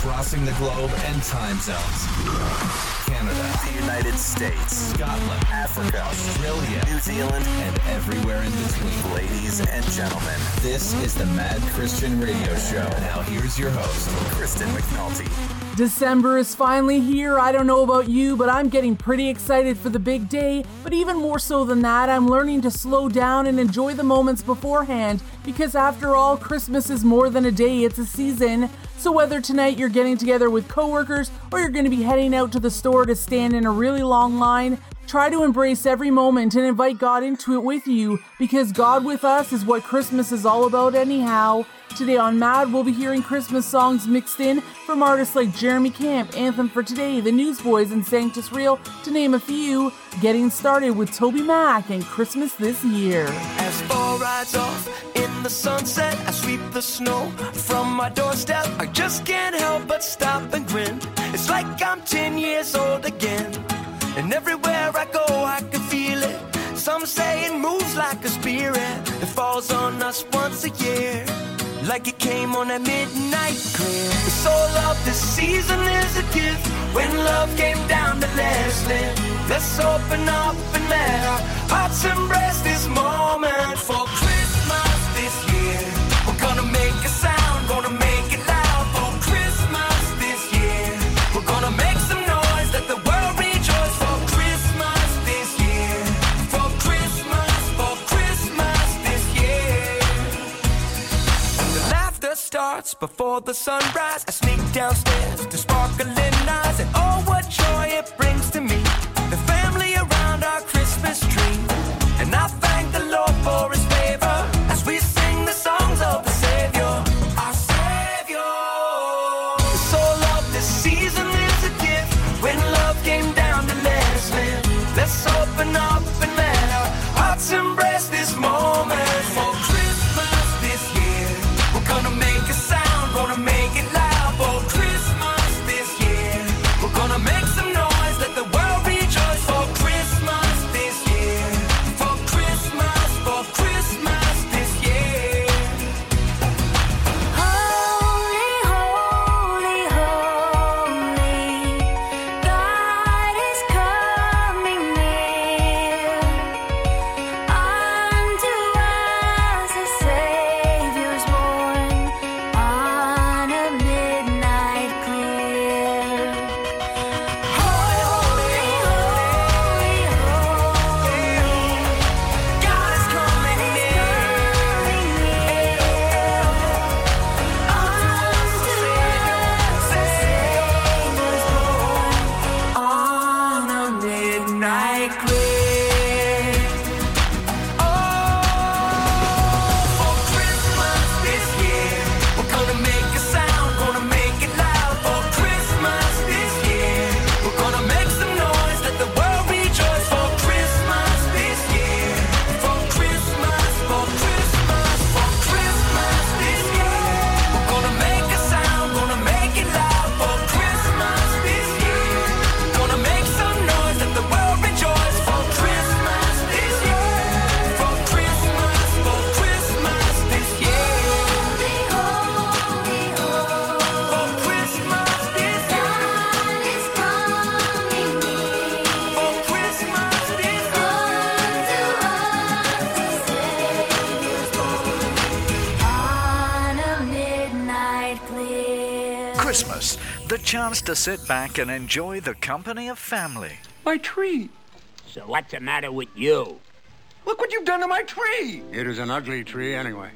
crossing the globe and time zones. Canada, the United States, Scotland, Africa, Australia, New Zealand, and everywhere in between. Ladies and gentlemen, this is the Mad Christian Radio Show. Now here's your host, Kristen McNulty. December is finally here. I don't know about you, but I'm getting pretty excited for the big day. But even more so than that, I'm learning to slow down and enjoy the moments beforehand because after all, Christmas is more than a day, it's a season. So whether tonight you're getting together with coworkers or you're going to be heading out to the store to stand in a really long line, try to embrace every moment and invite God into it with you because God with us is what Christmas is all about anyhow. Today on Mad, we'll be hearing Christmas songs mixed in from artists like Jeremy Camp, Anthem for Today, The Newsboys, and Sanctus Real, to name a few. Getting started with TobyMac and Christmas This Year. The sunset, I sweep the snow from my doorstep. I just can't help but stop and grin. It's like I'm 10 years old again. And everywhere I go, I can feel it. Some say it moves like a spirit that falls on us once a year like it came on a midnight clear. The soul of the season is a gift. When love came down to let's live. Let's open up and let our hearts embrace this moment for Christmas starts before the sunrise. I sneak downstairs to sparkling eyes, and oh, what joy it brings to me. The family around our Christmas tree, and I thank the Lord for His chance to sit back and enjoy the company of family. My tree. So what's the matter with you? Look what you've done to my tree. It is an ugly tree anyway.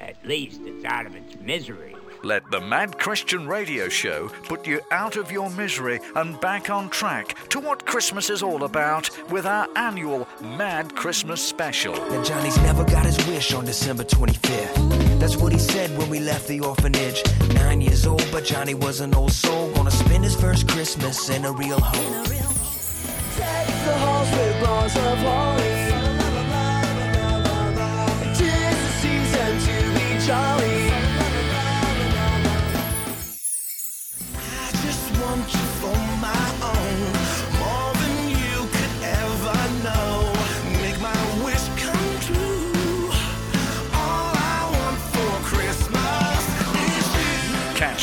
At least it's out of its misery. Let the Mad Christian Radio Show put you out of your misery and back on track to what Christmas is all about with our annual Mad Christmas Special. Now Johnny's never got his wish on December 25th. That's what he said when we left the orphanage. Nine years old, but Johnny was an old soul. Gonna spend his first Christmas in a real home. the halls with bars of holly. Tis the season to be jolly.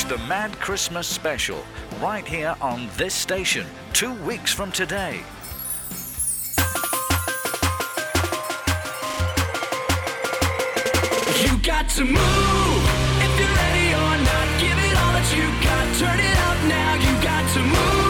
the Mad Christmas special right here on this station two weeks from today. You got to move if you're ready or not. Give it all that you got. Turn it up now. You got to move.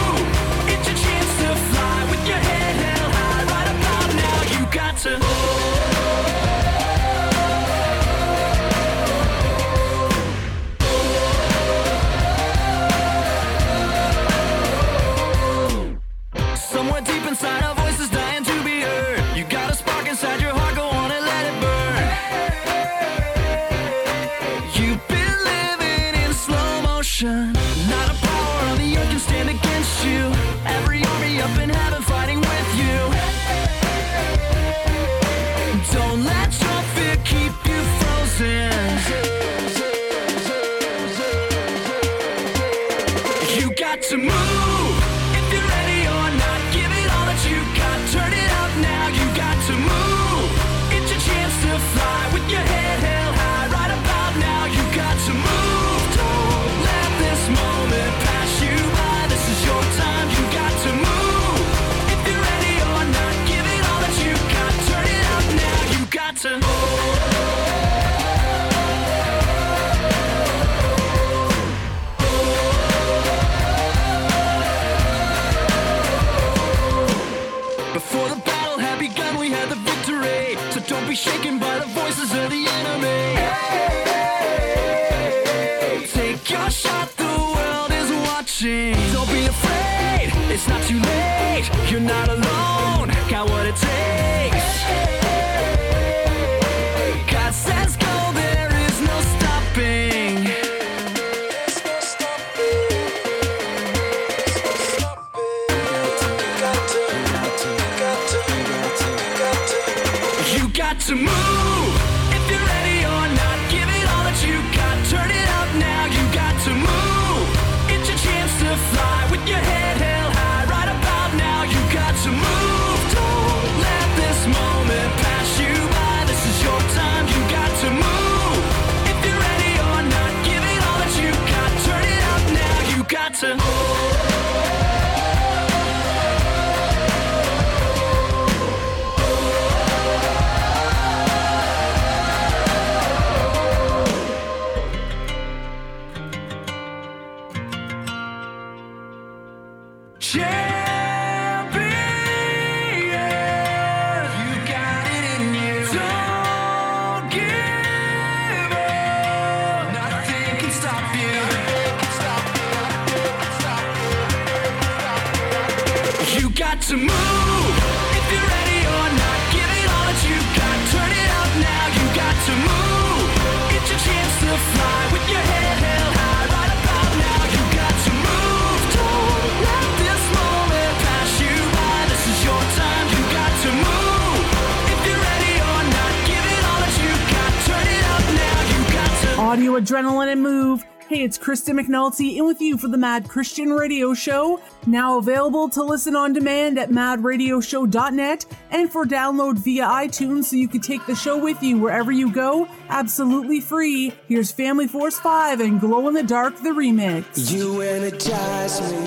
Krista McNulty in with you for the Mad Christian Radio Show, now available to listen on demand at madradioshow.net and for download via iTunes so you can take the show with you wherever you go, absolutely free. Here's Family Force 5 and Glow in the Dark the remix. You energize me.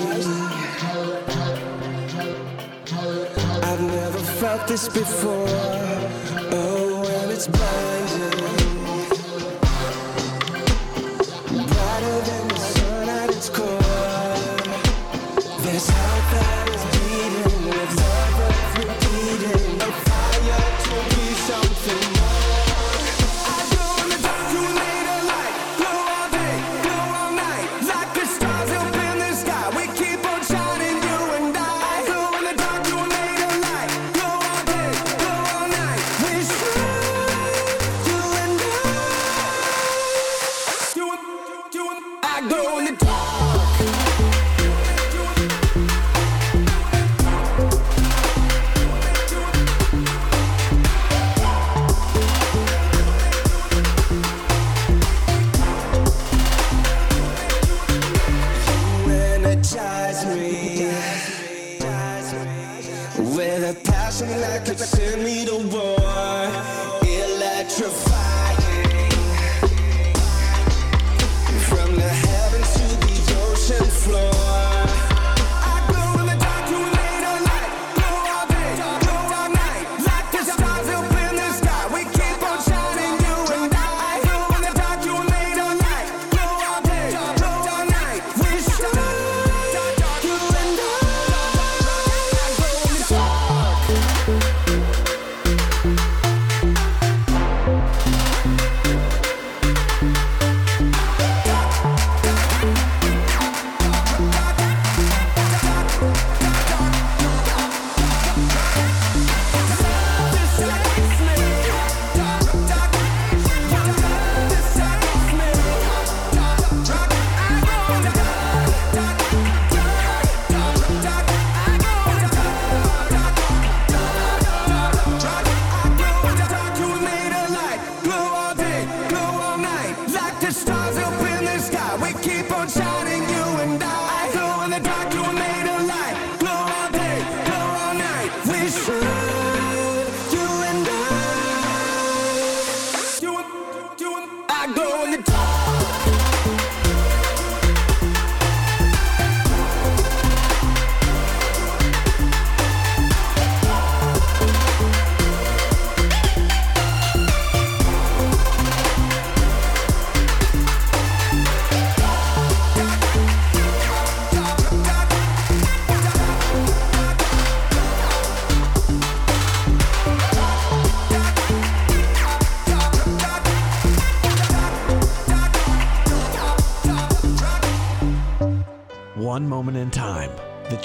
I've never felt this before. Oh, and it's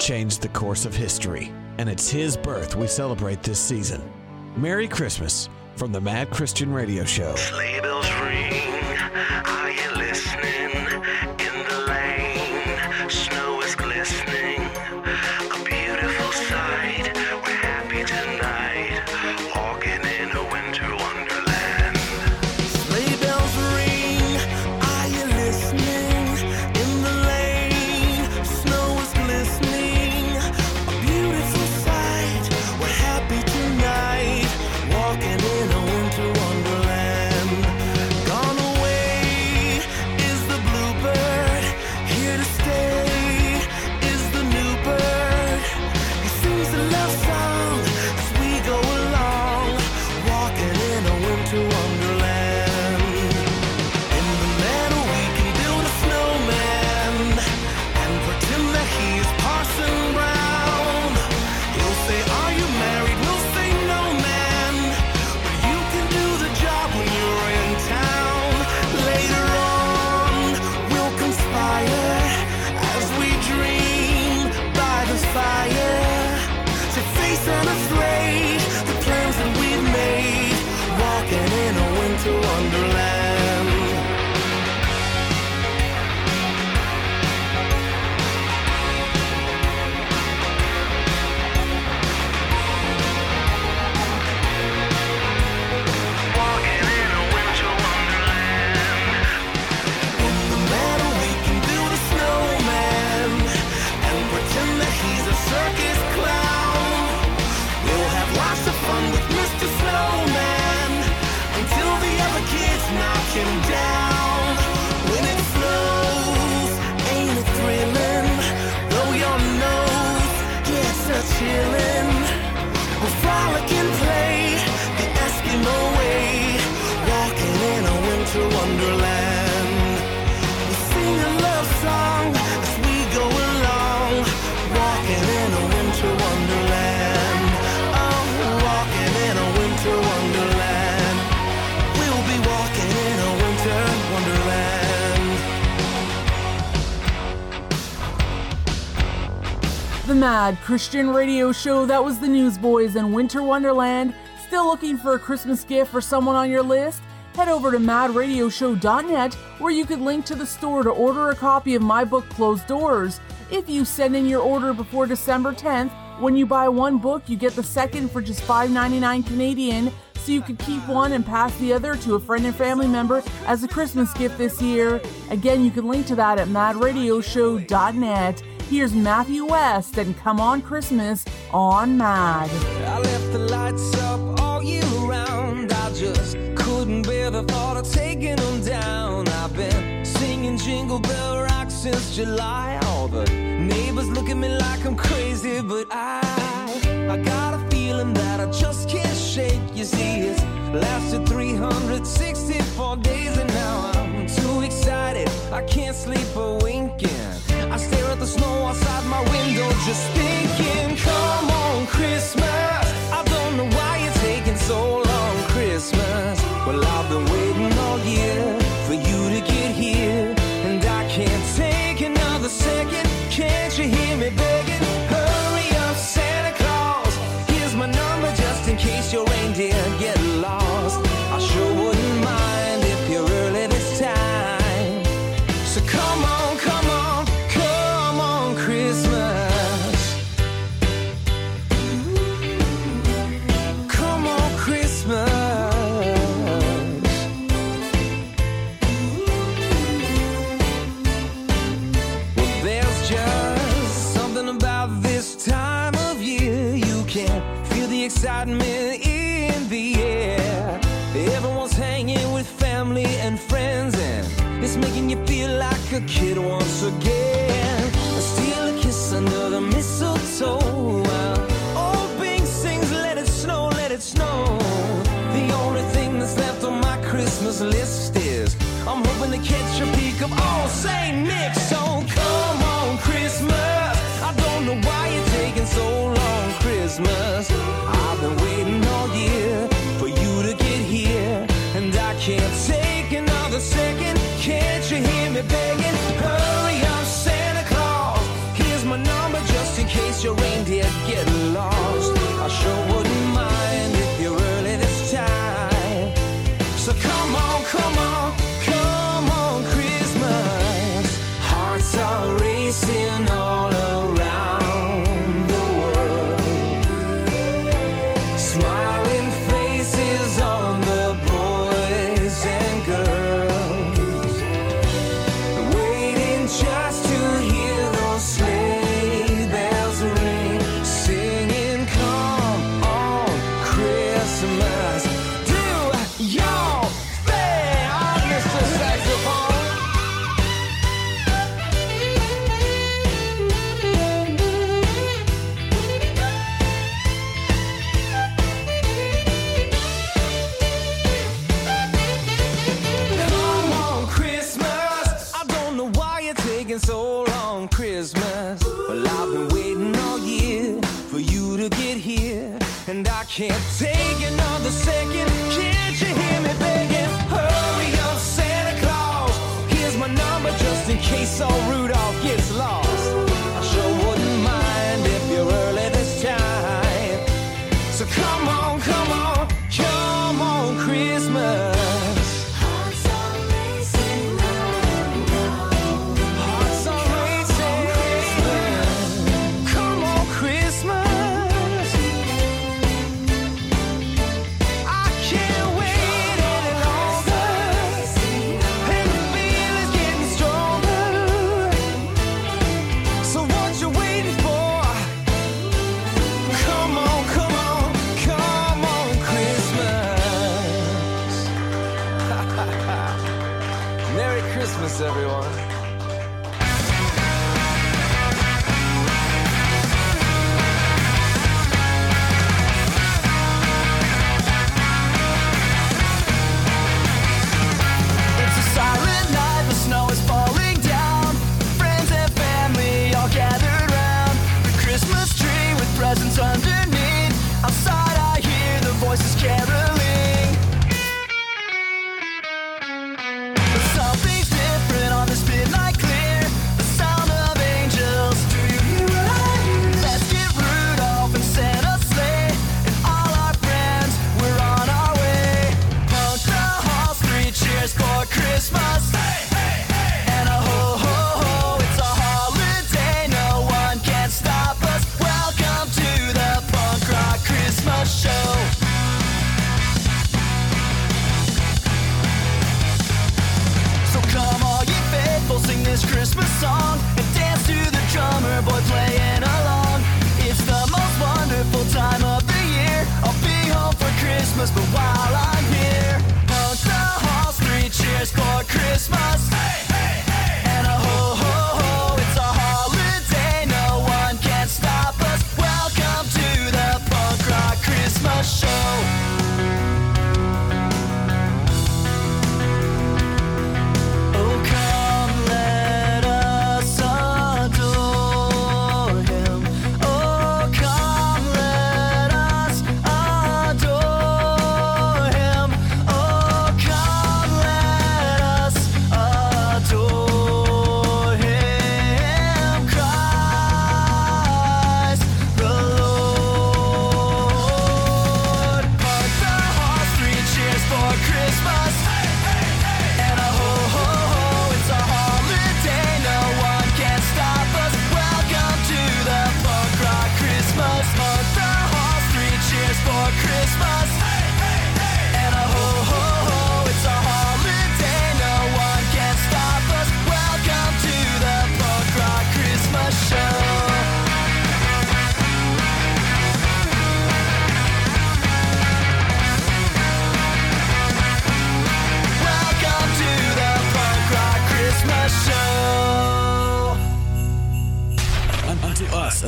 changed the course of history. And it's his birth we celebrate this season. Merry Christmas from the Mad Christian Radio Show. Sleigh Mad Christian Radio Show. That was the Newsboys in Winter Wonderland. Still looking for a Christmas gift for someone on your list? Head over to madradioshow.net where you can link to the store to order a copy of my book Closed Doors. If you send in your order before December 10th, when you buy one book, you get the second for just $5.99 Canadian, so you could keep one and pass the other to a friend and family member as a Christmas gift this year. Again, you can link to that at madradioshow.net. Here's Matthew West and Come On Christmas on Mad. I left the lights up all year round. I just couldn't bear the thought of taking them down. I've been singing Jingle Bell Rock since July. All the neighbors look at me like I'm crazy, but I, I got a feeling that I just can't shake. You see, it's lasted 364 days, and now I'm too excited. I can't sleep a. I stare at the snow outside my window, just thinking, come on, Christmas. I don't know why you're taking so long, Christmas. Well, I've been waiting all year for you to get here, and I can't take another second. Can't you hear me begging?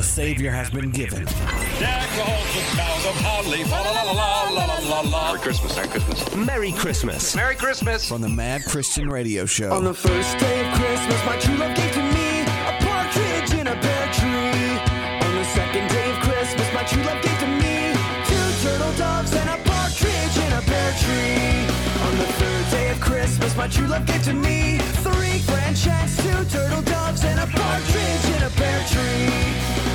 The Savior has been given. Merry Christmas, Merry Christmas. Merry Christmas. Merry Christmas. From the Mad Christian Radio Show. On the first day of Christmas, my true love gave to me a partridge in a pear tree. On the second day of Christmas, my true love gave to me two turtle doves and a partridge in a pear tree. On the third day of Christmas, my true love gave to me three grand two turtle doves, and a partridge in a pear tree.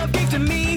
love gave to me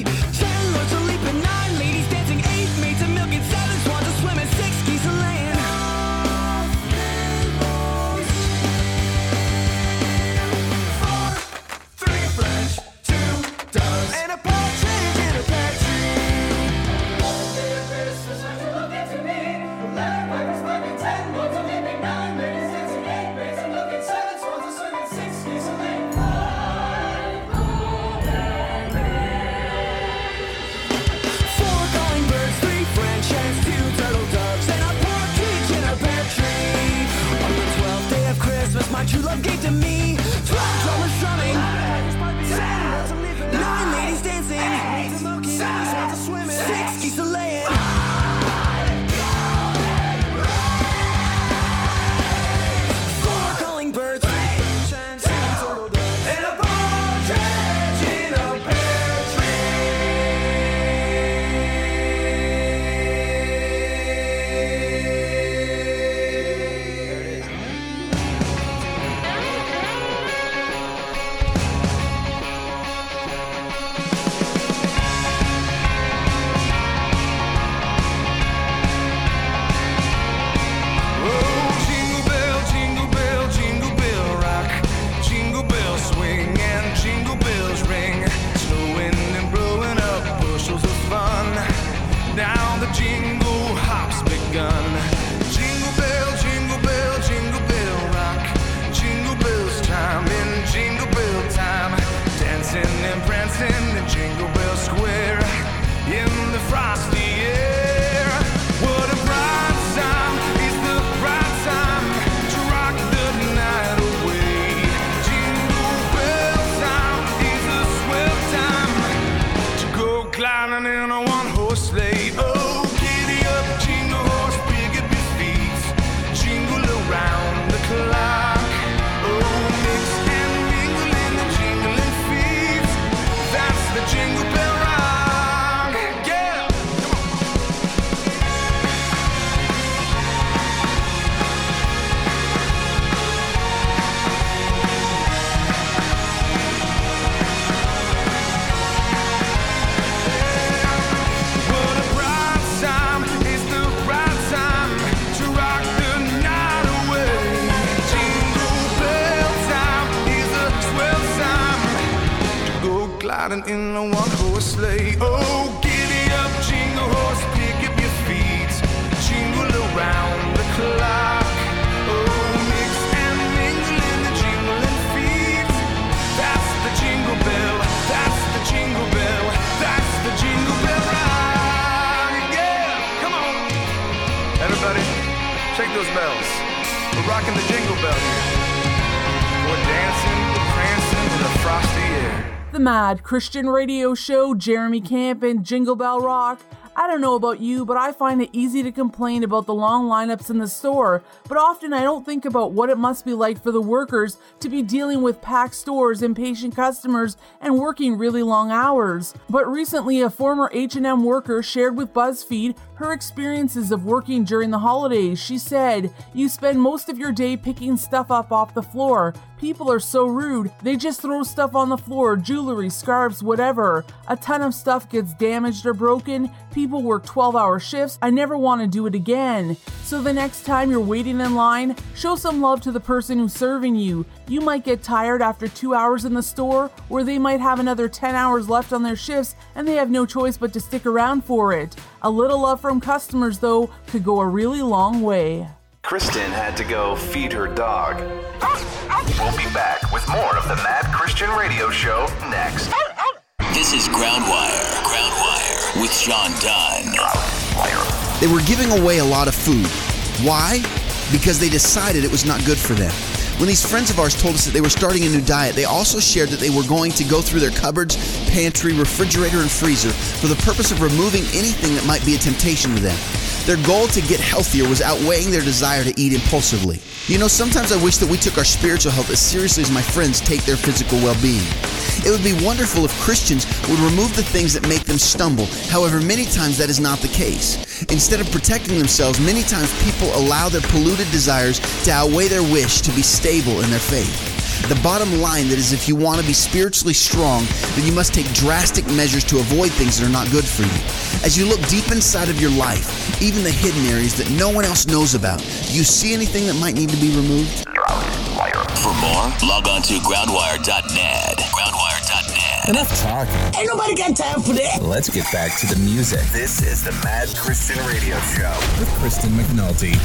go gliding in a one-horse sleigh. Oh, giddy up, jingle horse, pick up your feet, jingle around the clock. Oh, mix and mingle in the jingling feet. That's the jingle bell. That's the jingle bell. That's the jingle bell rock. Yeah, come on, everybody, shake those bells. We're rocking the jingle bell here. We're dancing, we're prancing in the frosty air. The Mad Christian Radio Show, Jeremy Camp and Jingle Bell Rock. I don't know about you, but I find it easy to complain about the long lineups in the store, but often I don't think about what it must be like for the workers to be dealing with packed stores, impatient customers, and working really long hours. But recently, a former H&M worker shared with BuzzFeed her experiences of working during the holidays. She said, "You spend most of your day picking stuff up off the floor. People are so rude. They just throw stuff on the floor, jewelry, scarves, whatever. A ton of stuff gets damaged or broken. People work 12 hour shifts. I never want to do it again. So the next time you're waiting in line, show some love to the person who's serving you. You might get tired after two hours in the store, or they might have another 10 hours left on their shifts and they have no choice but to stick around for it. A little love from customers, though, could go a really long way. Kristen had to go feed her dog. We'll be back with more of the Mad Christian Radio Show next. This is Groundwire. Groundwire with Sean Dunn. They were giving away a lot of food. Why? Because they decided it was not good for them. When these friends of ours told us that they were starting a new diet, they also shared that they were going to go through their cupboards, pantry, refrigerator, and freezer for the purpose of removing anything that might be a temptation to them. Their goal to get healthier was outweighing their desire to eat impulsively. You know, sometimes I wish that we took our spiritual health as seriously as my friends take their physical well being. It would be wonderful if Christians would remove the things that make them stumble. However, many times that is not the case. Instead of protecting themselves, many times people allow their polluted desires to outweigh their wish to be stable in their faith. The bottom line that is if you want to be spiritually strong, then you must take drastic measures to avoid things that are not good for you. As you look deep inside of your life, even the hidden areas that no one else knows about, do you see anything that might need to be removed? For more, log on to groundwire.net. Groundwire.net. Enough talking. Ain't nobody got time for that. Let's get back to the music. This is the Mad Christian Radio Show. With Kristen McNulty.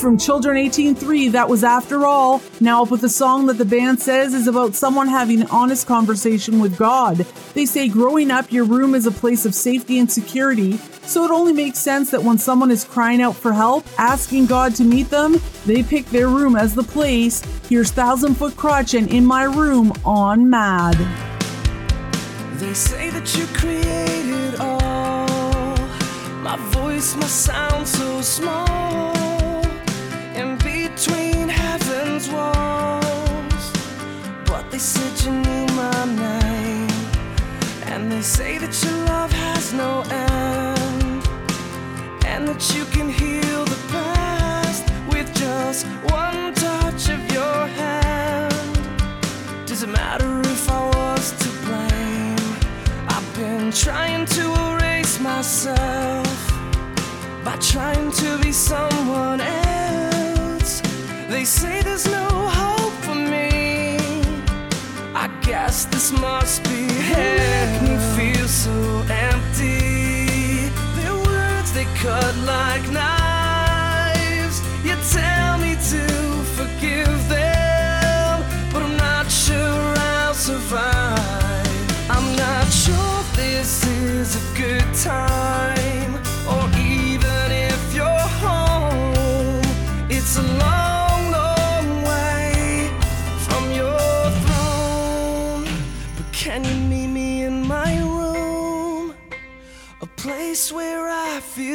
From Children 18:3, that was After All. Now up with a song that the band says is about someone having an honest conversation with God. They say growing up, your room is a place of safety and security, so it only makes sense that when someone is crying out for help, asking God to meet them, they pick their room as the place. Here's Thousand Foot Krutch and In My Room on Mad. They say that you created all. My voice must sound so small between heaven's walls. But they said you knew my name. And they say that your love has no end. And that you can heal the past with just one touch of your hand. Does it matter if I was to blame? I've been trying to erase myself by trying to be someone else. They say there's no hope for me. I guess this must be hell. Make me feel so empty. Their words they cut like knives.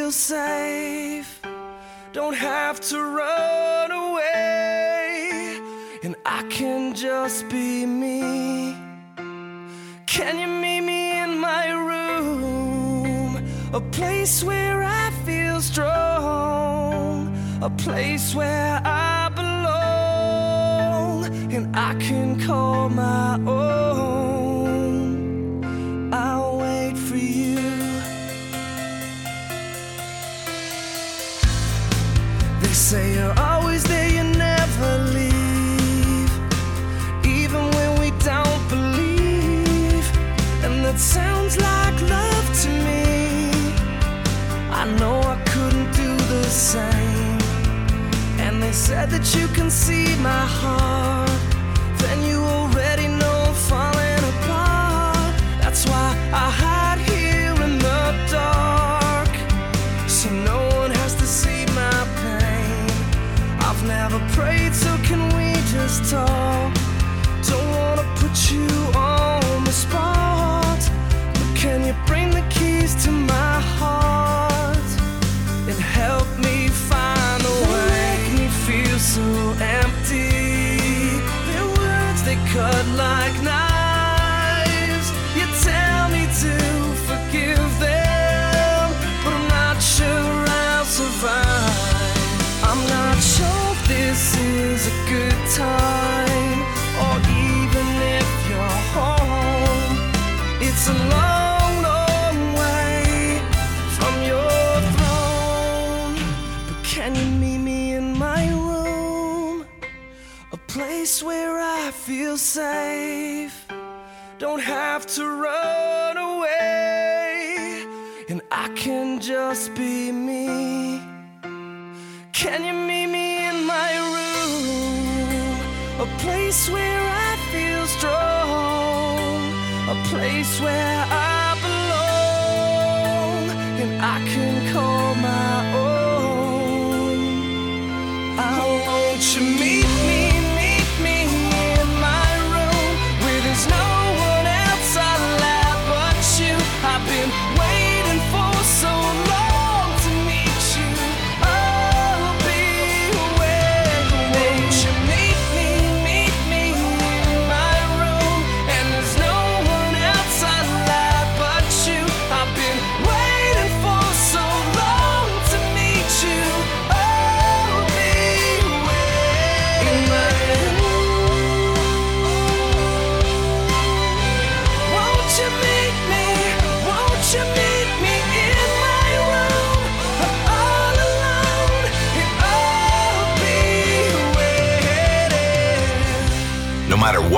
Feel safe. Don't have to run away, and I can just be me. Can you meet me in my room? A place where I feel strong, a place where I belong, and I can call my own. Said that you can see my heart. Then you already know I'm falling apart. That's why I hide here in the dark. So no one has to see my pain. I've never prayed, so can we just talk? Feel safe. Don't have to run away, and I can just be me. Can you meet me in my room? A place where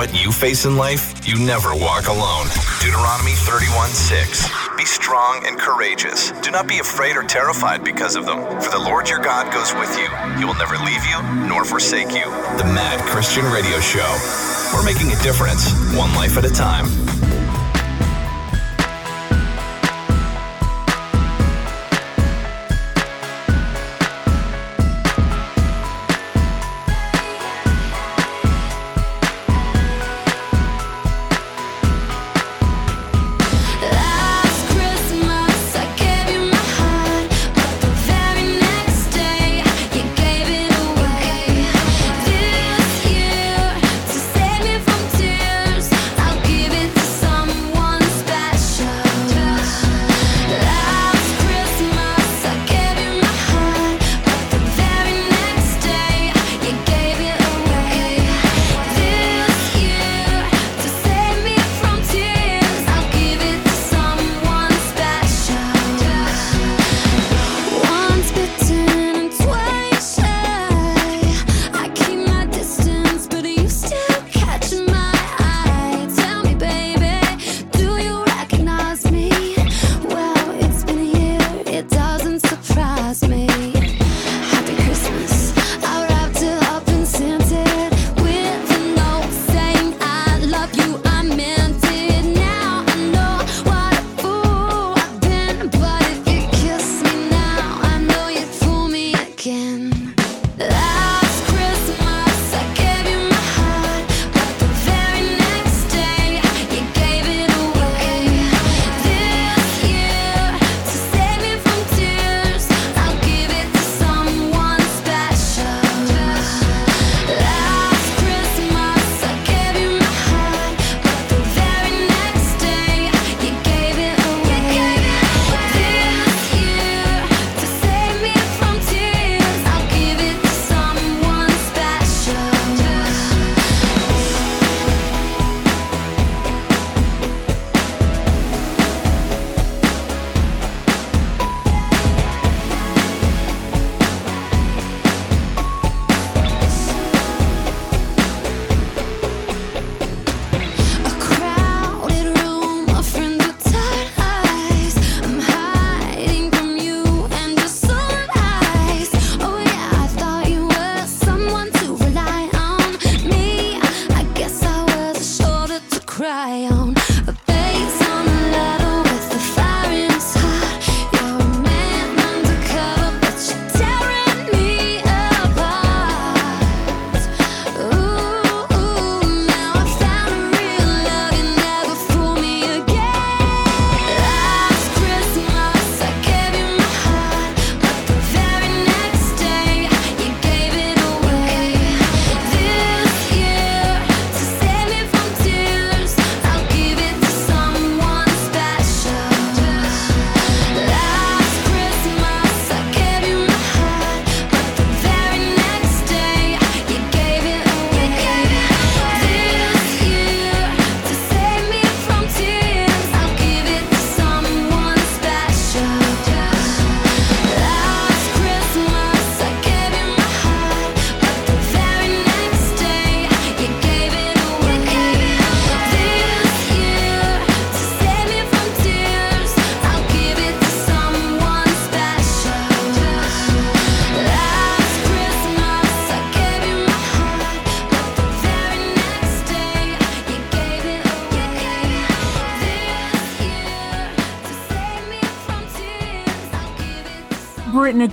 what you face in life, you never walk alone. Deuteronomy 31 6. Be strong and courageous. Do not be afraid or terrified because of them, for the Lord your God goes with you. He will never leave you nor forsake you. The Mad Christian Radio Show. We're making a difference, one life at a time.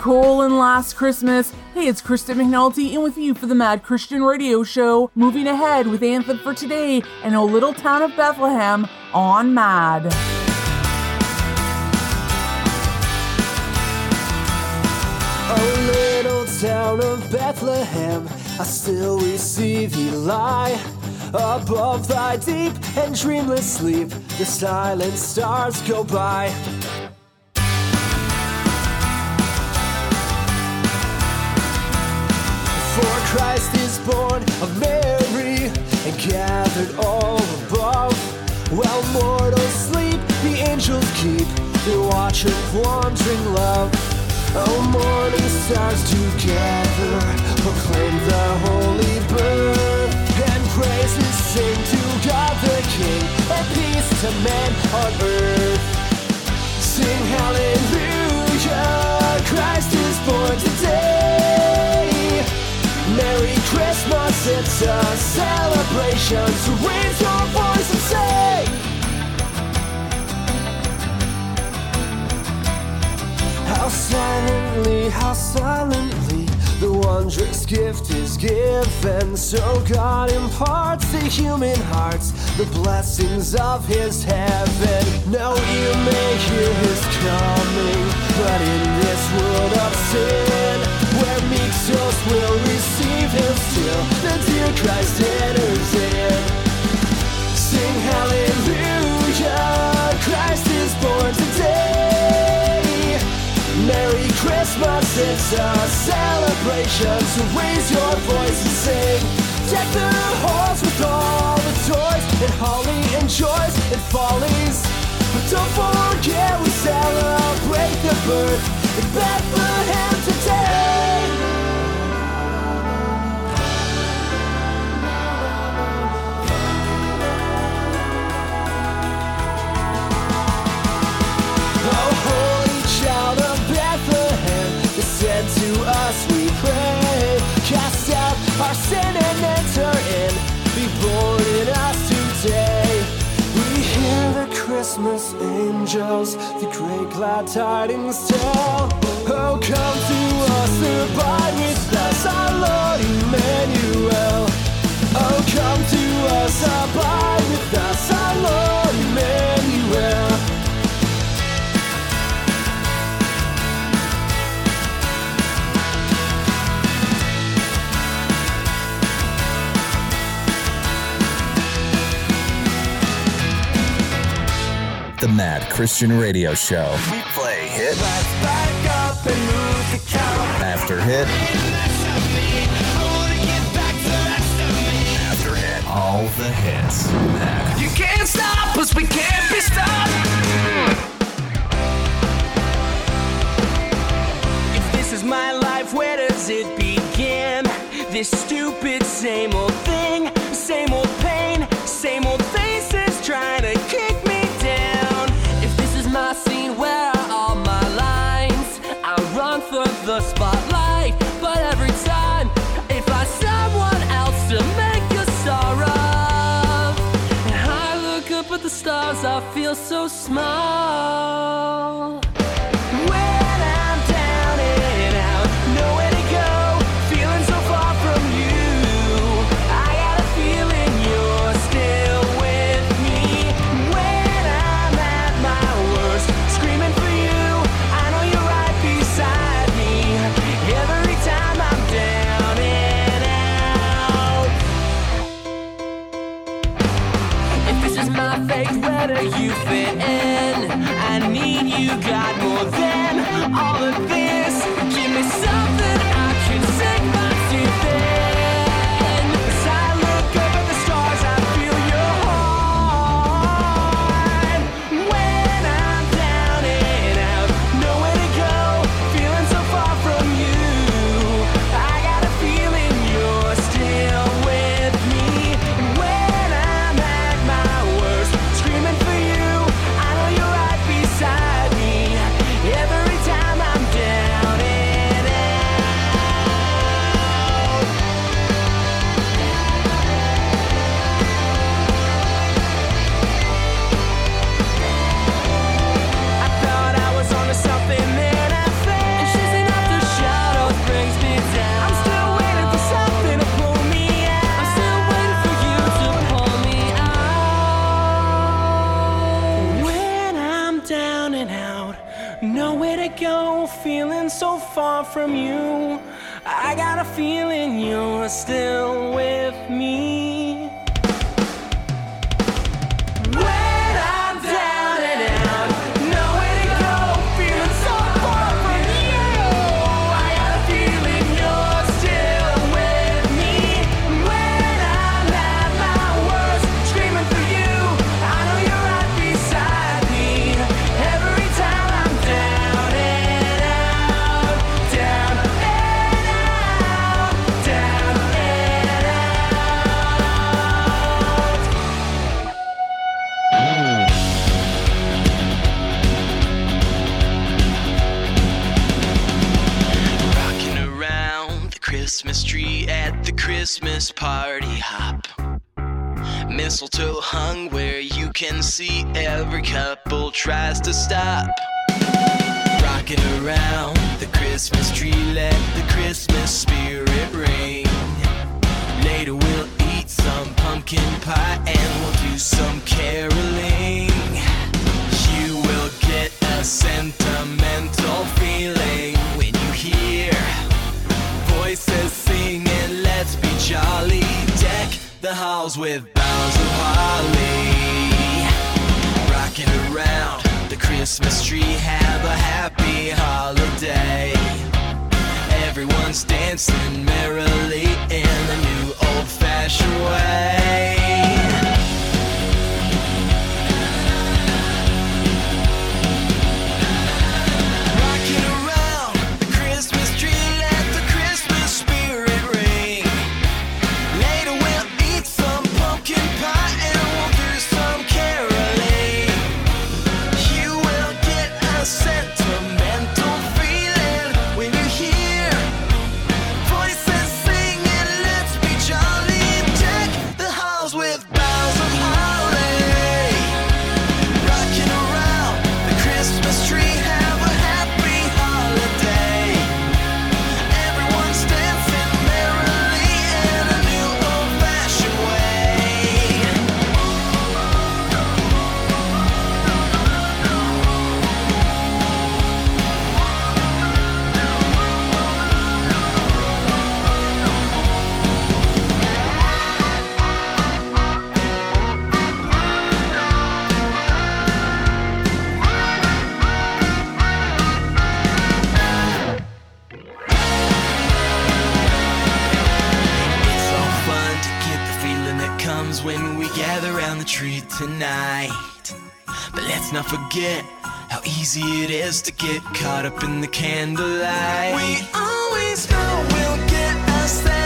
Nicole and Last Christmas. Hey, it's Kristen McNulty and with you for the Mad Christian Radio Show, moving ahead with Anthem for Today and a little town of Bethlehem on Mad. A little town of Bethlehem, I still receive thee lie. Above thy deep and dreamless sleep, the silent stars go by. gathered all above. While mortals sleep, the angels keep their watch of wandering love. Oh, morning stars together proclaim the holy birth and praises sing to God the King and peace to men on earth. Sing hallelujah, Christ is born today. Mary celebration. So raise your voice and say. How silently, how silently the wondrous gift is given. So God imparts to human hearts the blessings of his heaven. Now you may hear his coming, but in this world of sin, souls will receive him still, the dear Christ enters in. Sing hallelujah, Christ is born today. Merry Christmas, it's a celebration. So raise your voice and sing. Deck the halls with all the toys and holly and joys and follies. But don't forget we celebrate the birth in Bethlehem our sin and enter in. Be born in us today. We hear the Christmas angels, the great glad tidings tell. Oh, come to us, abide with us, our Lord Emmanuel. Oh, come to us, abide with us, our Lord Emmanuel. The Mad Christian Radio Show. We play hit Back up and move the count. After hit. After hit. All the hits. Mad. You can't stop us, we can't be stopped. If this is my life, where does it begin? This stupid same old thing, same old pain, same old I feel so small. You're still Christmas party hop. Mistletoe hung where you can see every couple tries to stop. Rocking around the Christmas tree, let the Christmas spirit ring. Later we'll eat some pumpkin pie and we'll do some caroling. You will get a sentimental. Charlie. Deck the halls with boughs of holly. Rocking around the Christmas tree. Have a happy holiday. Everyone's dancing merrily in the new old fashioned way. down the street tonight. But let's not forget how easy it is to get caught up in the candlelight. We always know we'll get us there.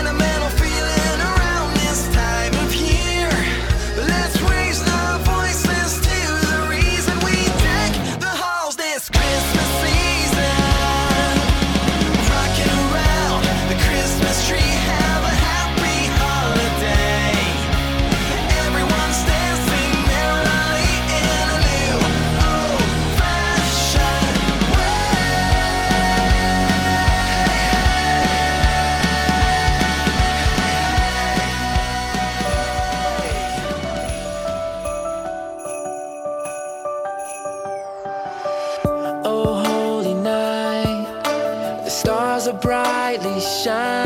shine.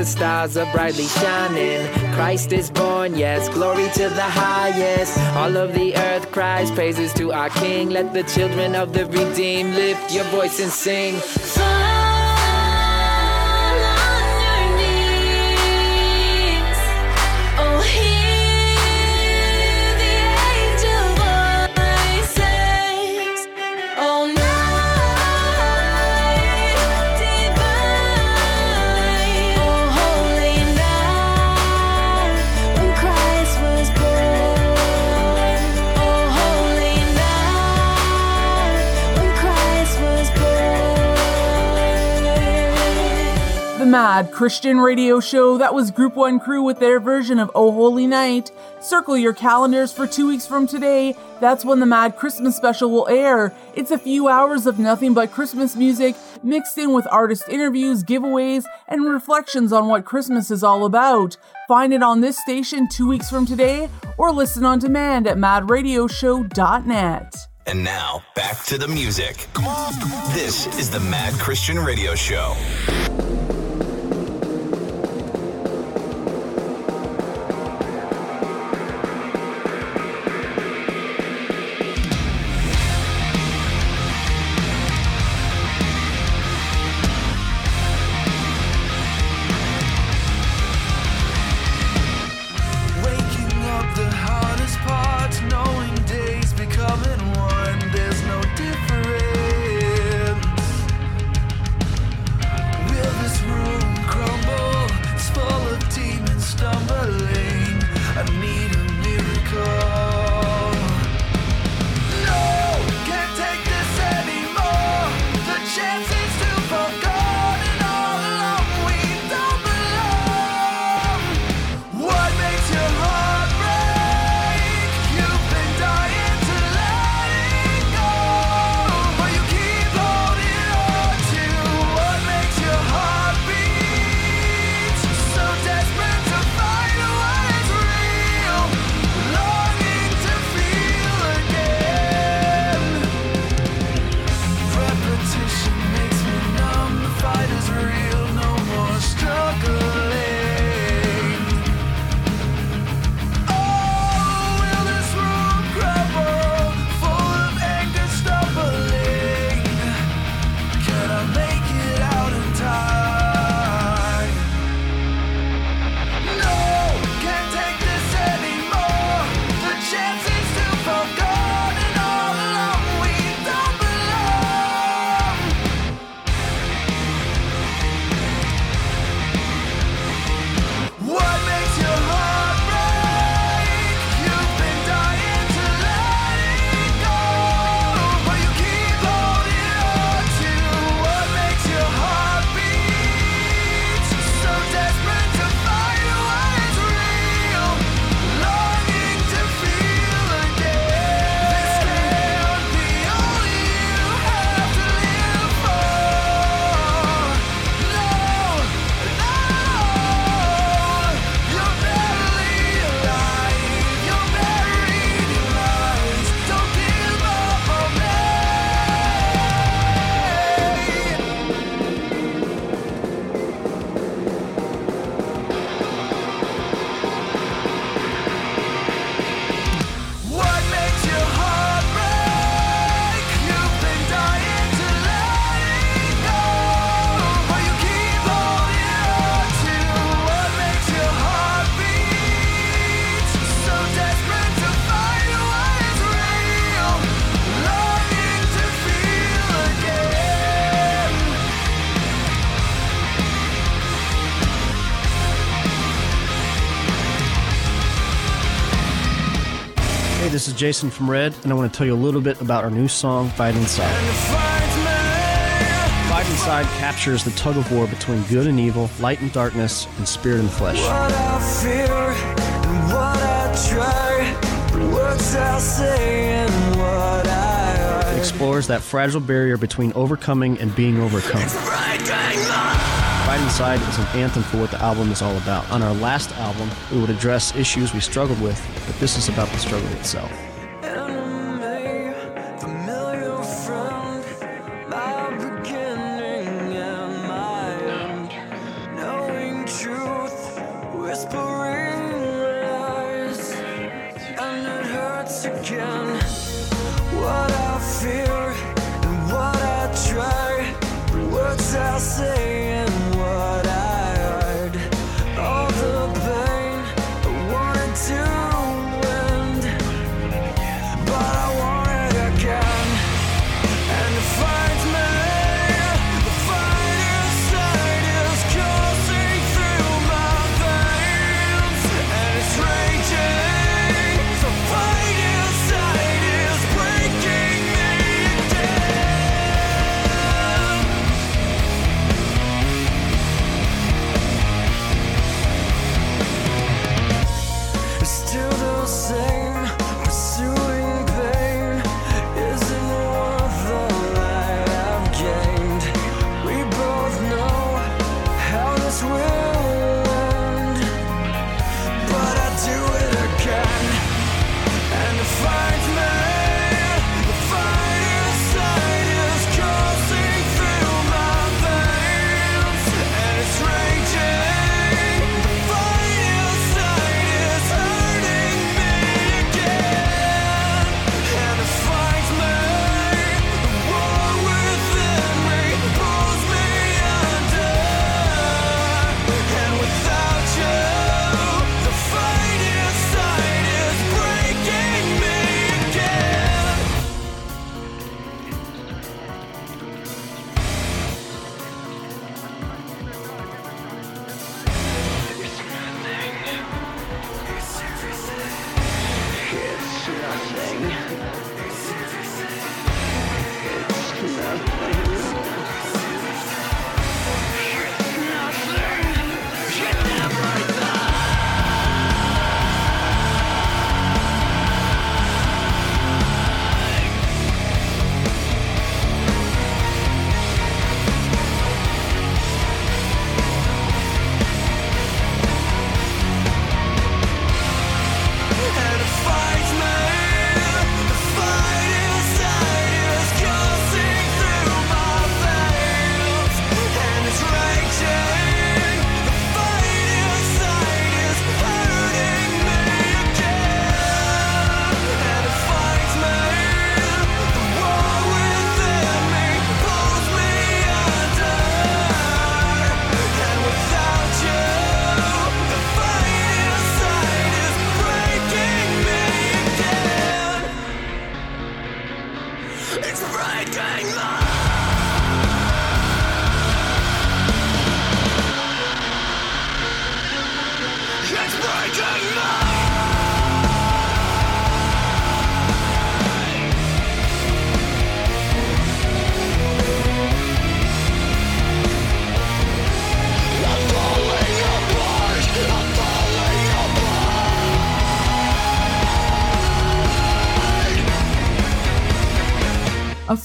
The stars are brightly shining. Christ is born, yes, glory to the highest. All of the earth cries praises to our King. Let the children of the redeemed lift your voice and sing. Mad Christian Radio Show. That was Group 1 Crew with their version of Oh Holy Night. Circle your calendars for two weeks from today. That's when the Mad Christmas special will air. It's a few hours of nothing but Christmas music mixed in with artist interviews, giveaways, and reflections on what Christmas is all about. Find it on this station two weeks from today or listen on demand at madradioshow.net. And now, back to the music. This is the Mad Christian Radio Show. Jason from Red, and I want to tell you a little bit about our new song, Fight Inside. Fight Inside captures the tug of war between good and evil, light and darkness, and spirit and flesh. What I fear and what I try, words I say and what I It explores that fragile barrier between overcoming and being overcome. Fight Inside is an anthem for what the album is all about. On our last album, we would address issues we struggled with, but this is about the struggle itself.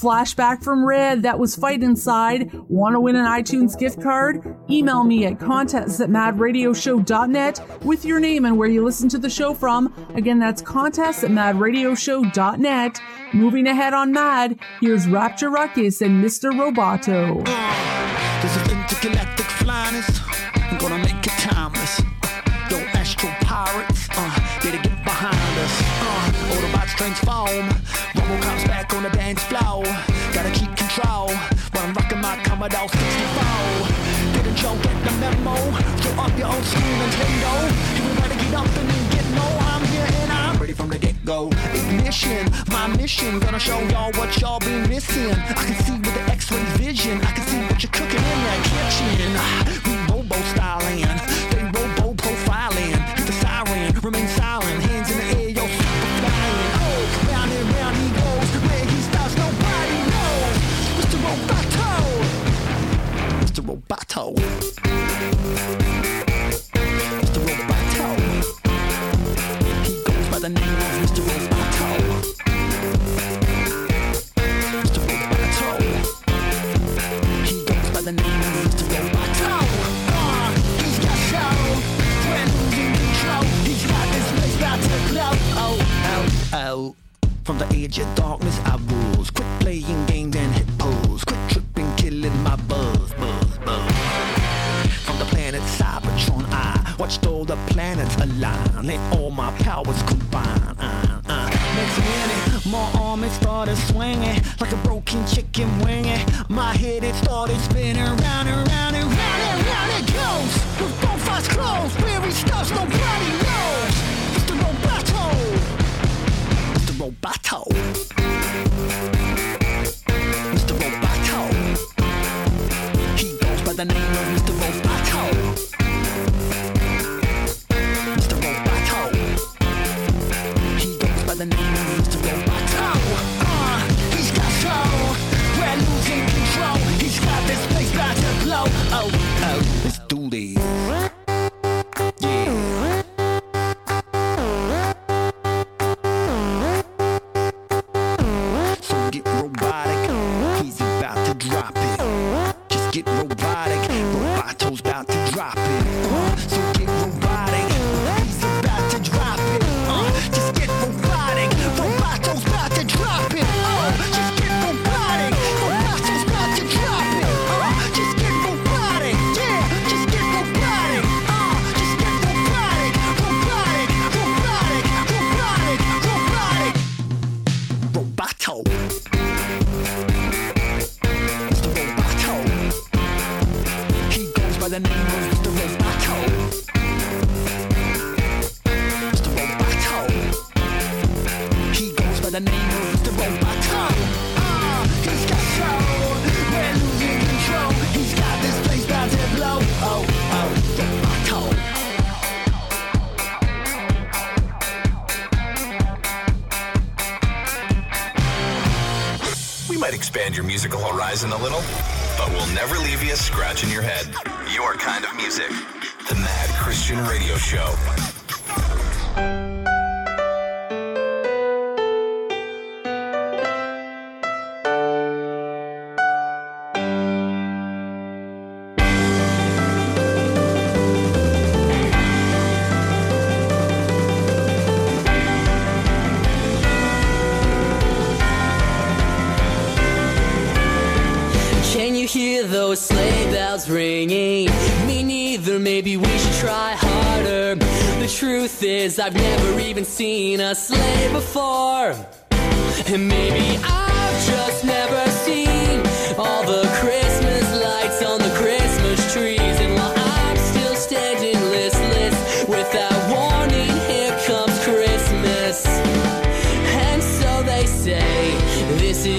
Flashback from Red that was Fight Inside. Want to win an iTunes gift card? Email me at contests at madradioshow.net with your name and where you listen to the show from. Again, that's contests at madradioshow.net. Moving ahead on Mad, here's Rapture Ruckus and Mr. Roboto. There's an intergalactic flyness. I'm gonna make it timeless. Yo, astro pirates, uh, better get behind us. Uh, Autobots transform. Commodore 64. Didn't you get the memo? Throw up your old school Nintendo. You better get up and get. I'm here and I'm ready from the get go. Ignition, my mission. Gonna show y'all what y'all been missing. I can see with the X-ray vision. I can see what you're cooking in that kitchen. We Roboto. Mr. Roboto. He goes by the name of Mr. Roboto. Mr. Roboto. He goes by the name of Mr. Roboto. Uh, he's got show. When losing control, he's got this place about to blow. Oh, oh, oh. From the age of darkness, I rules. Quit playing games watched all the planets align and all my powers combine. Uh, uh. Next minute, my arm it started swinging like a broken chicken wing. My head it started spinning round and round and round and round it goes. With both eyes closed, where he stops nobody knows. It's the roboto. It's the roboto. He goes by the name of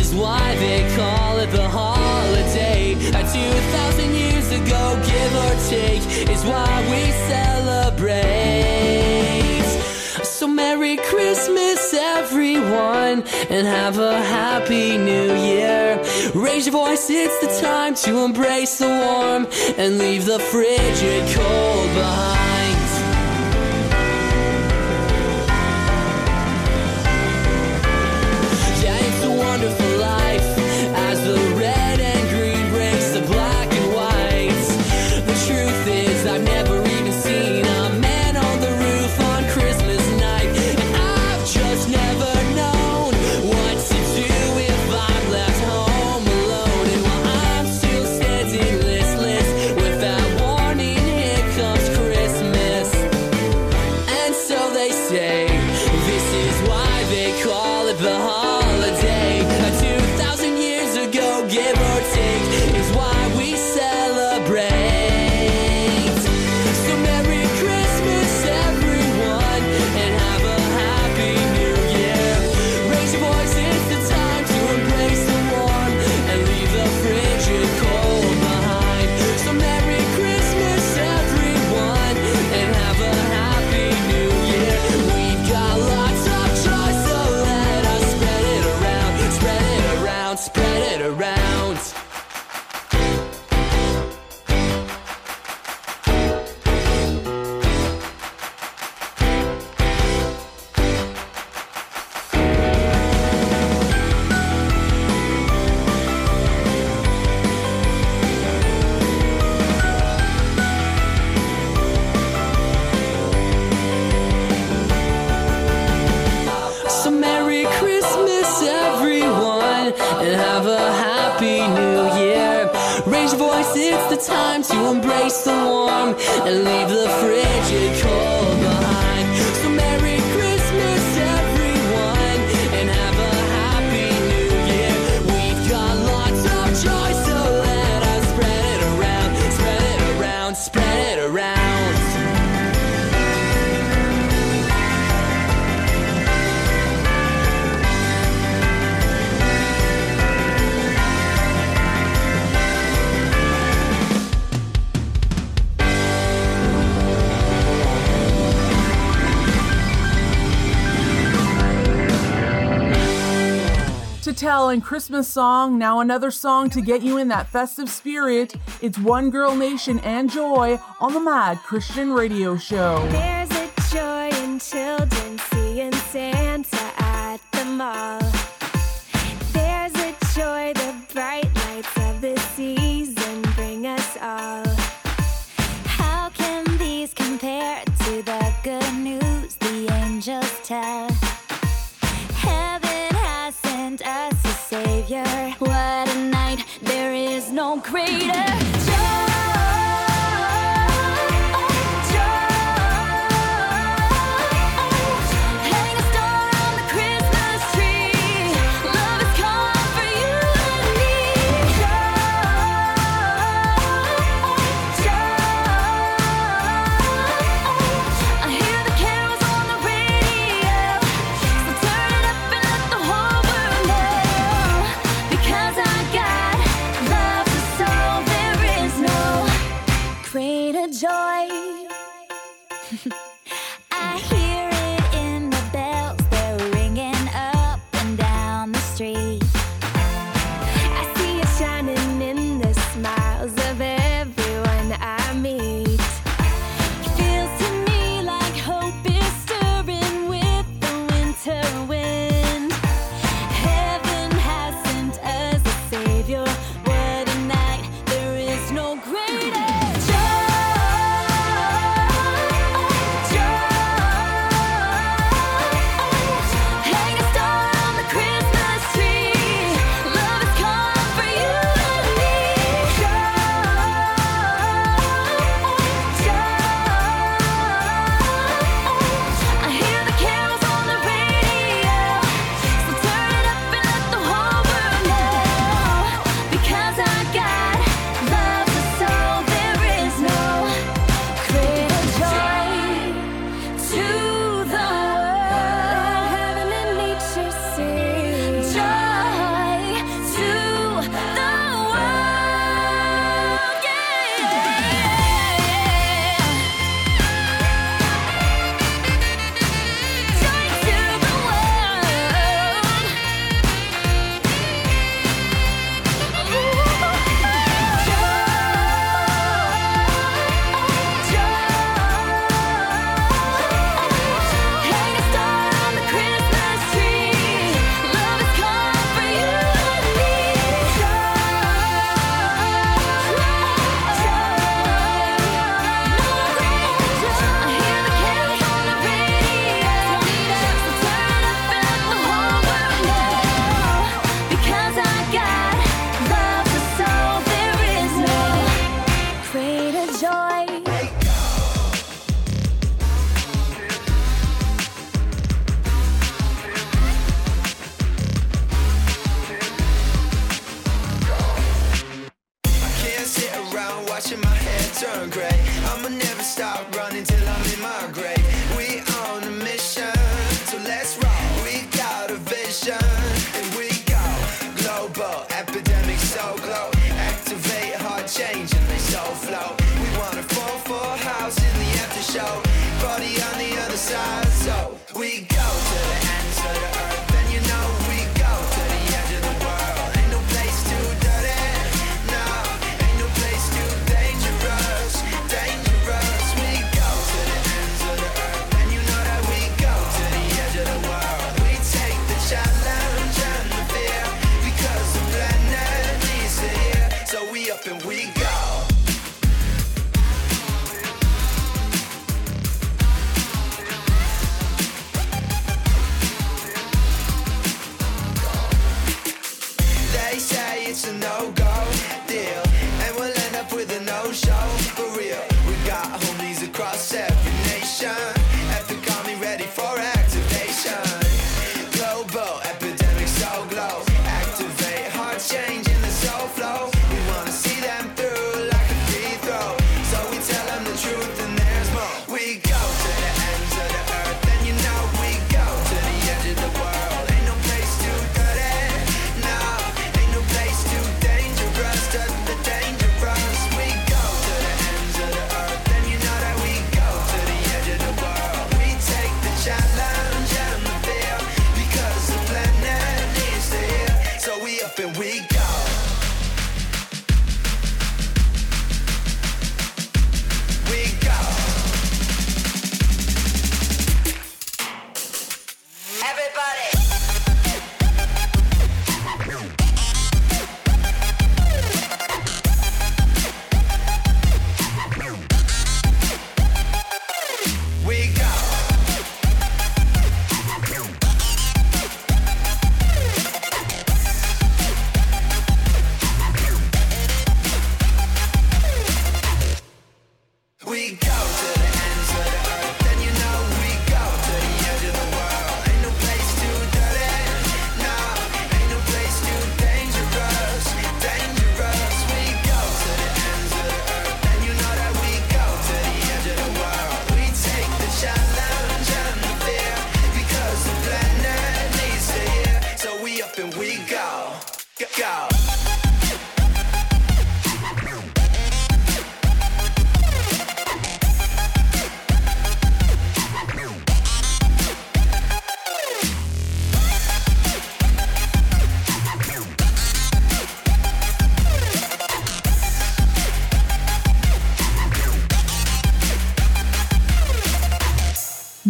is why they call it the holiday. A two thousand years ago, give or take, is why we celebrate. So Merry Christmas, everyone, and have a happy new year. Raise your voice, it's the time to embrace the warm and leave the frigid cold behind. Christmas song, now another song to get you in that festive spirit. It's One Girl Nation and Joy on the Mad Christian Radio Show. There's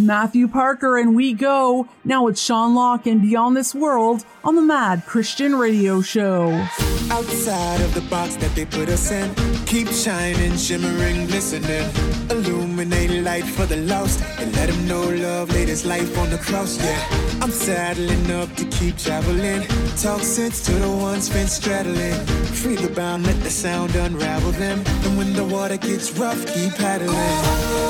Matthew Parker and we go. Now it's Shonlock and Beyond This World on the Mad Christian Radio Show. Outside of the box that they put us in, keep shining, shimmering, glistening. Illuminate light for the lost and let them know love laid his life on the cross. Yeah, I'm saddling up to keep traveling. Talk sense to the ones been straddling. Free the bound, let the sound unravel them. And when the water gets rough, keep paddling.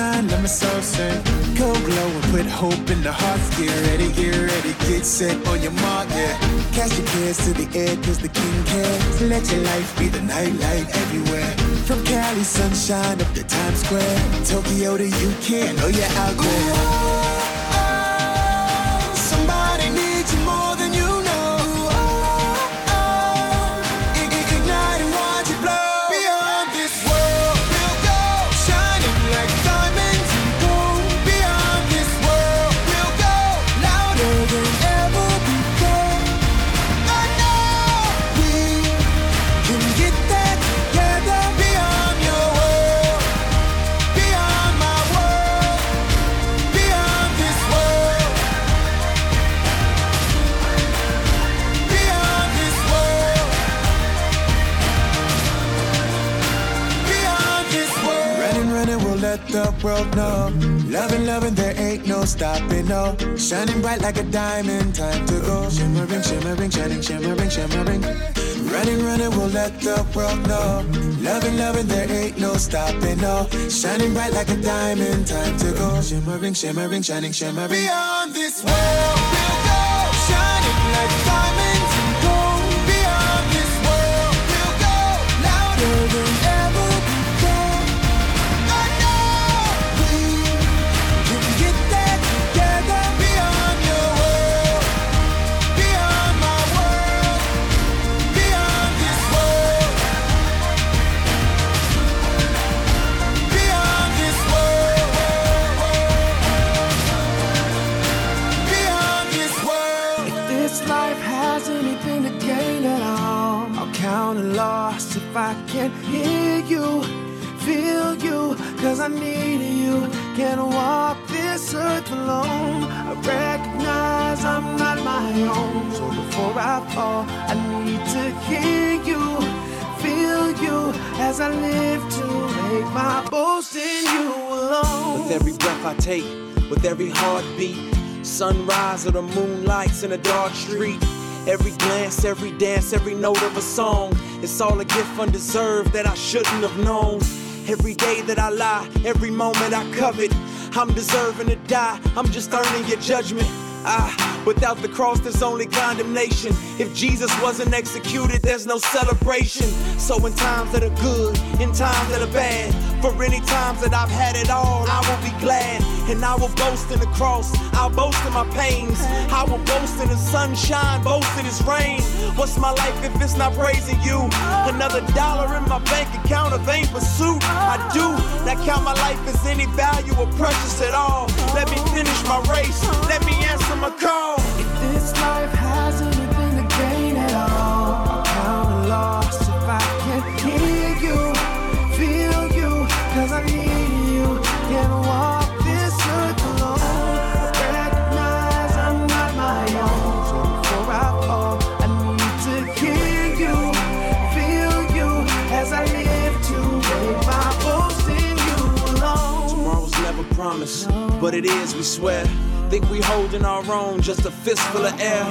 Sunshine, let my soul sing. Go glow and put hope in the hearts. Get ready, get ready, get set on your mark, yeah. Cast your cares to the air, cause the king cares. Let your life be the nightlight everywhere. From Cali sunshine up to Times Square, Tokyo to UK, I know you're out there. Somebody Shining bright like a diamond, time to go. Shimmering, shimmering, shining, shimmering, shimmering. Running, running, we'll let the world know. Loving, loving, there ain't no stopping, no. Shining bright like a diamond, time to go. Shimmering, shimmering, shining, shimmering. Beyond this world, cause I need you. Can't walk this earth alone. I recognize I'm not my own. So before I fall, I need to hear you, feel you, as I live to make my boast in you alone. With every breath I take, with every heartbeat, sunrise or the moonlights in a dark street. Every glance, every dance, every note of a song. It's all a gift undeserved that I shouldn't have known. Every day that I lie, every moment I covet. I'm deserving to die, I'm just earning your judgment. Ah, without the cross, there's only condemnation. If Jesus wasn't executed, there's no celebration. So, in times that are good, in times that are bad, for any times that I've had it all, I will be glad. And I will boast in the cross, I'll boast in my pains. I will boast in the sunshine, boast in His rain. What's my life if it's not praising you? Another dollar in my bank account, a vain pursuit. I do not count my life as any value or precious at all. Let me finish my race, let me answer my call. If this life has anything to gain at all, I'll count a loss if I can hear you, feel you, cause I need you. Can't walk this earth alone. I recognize I'm not my own. So before I fall, I need to hear you, feel you, as I live to make my boast in you alone's never promise, but it is, we swear. Think we holding our own, just a fistful of air.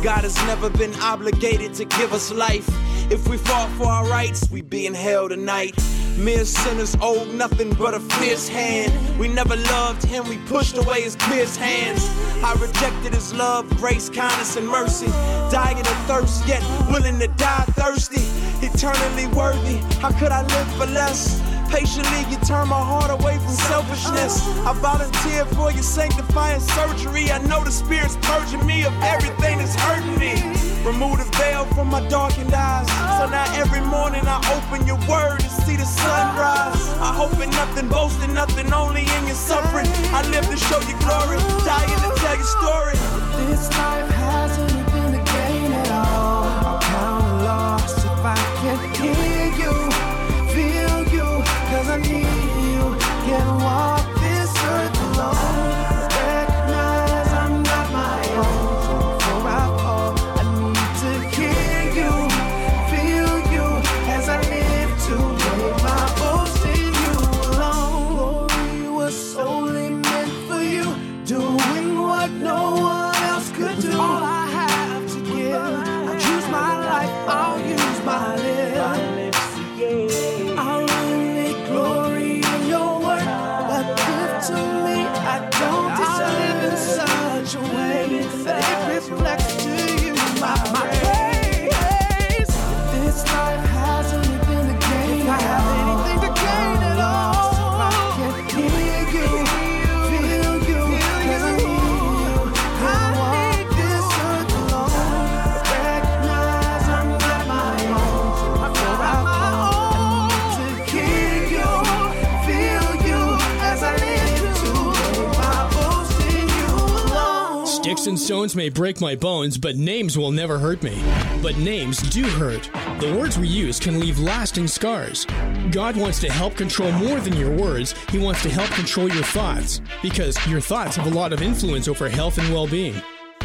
God has never been obligated to give us life. If we fought for our rights, we'd be in hell tonight. Mere sinners owed nothing but a fierce hand. We never loved him, we pushed away his pierced hands. I rejected his love, grace, kindness, and mercy. Dying of thirst, yet willing to die thirsty. Eternally worthy, how could I live for less? Patiently, you turn my heart away from selfishness. I volunteer for your sanctifying surgery. I know the Spirit's purging me of everything that's hurting me. Remove the veil from my darkened eyes. So now every morning I open your word and see the sunrise. I hope in nothing, boasting nothing, only in your suffering. I live to show you glory, dying to tell your story. This life hasn't a Sticks and stones may break my bones, but names will never hurt me. But names do hurt. The words we use can leave lasting scars. God wants to help control more than your words, He wants to help control your thoughts. Because your thoughts have a lot of influence over health and well being.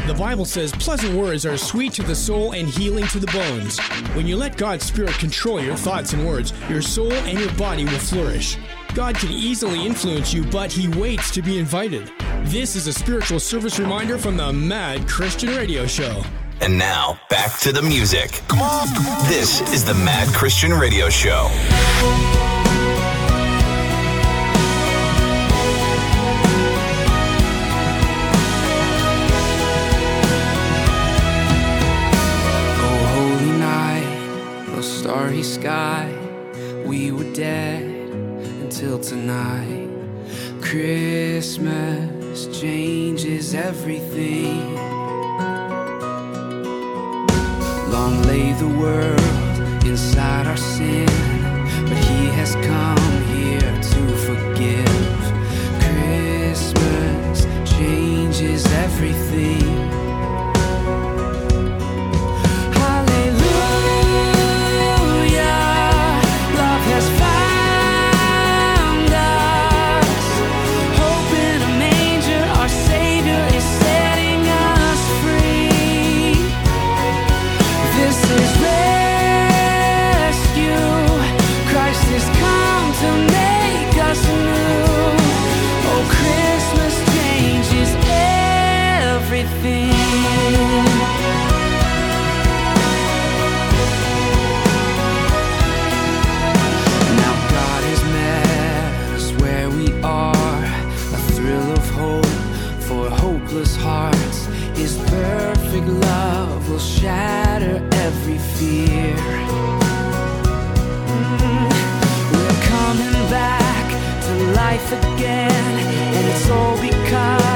The Bible says pleasant words are sweet to the soul and healing to the bones. When you let God's Spirit control your thoughts and words, your soul and your body will flourish. God can easily influence you, but He waits to be invited. This is a spiritual service reminder from the Mad Christian Radio Show. And now, back to the music. This is the Mad Christian Radio Show. Oh, holy night, no starry sky. We were dead until tonight. Christmas changes everything. Long lay the world inside our sin, but He has come here to forgive. Christmas changes everything. Shatter every fear. Mm, We're coming back to life again, and it's all because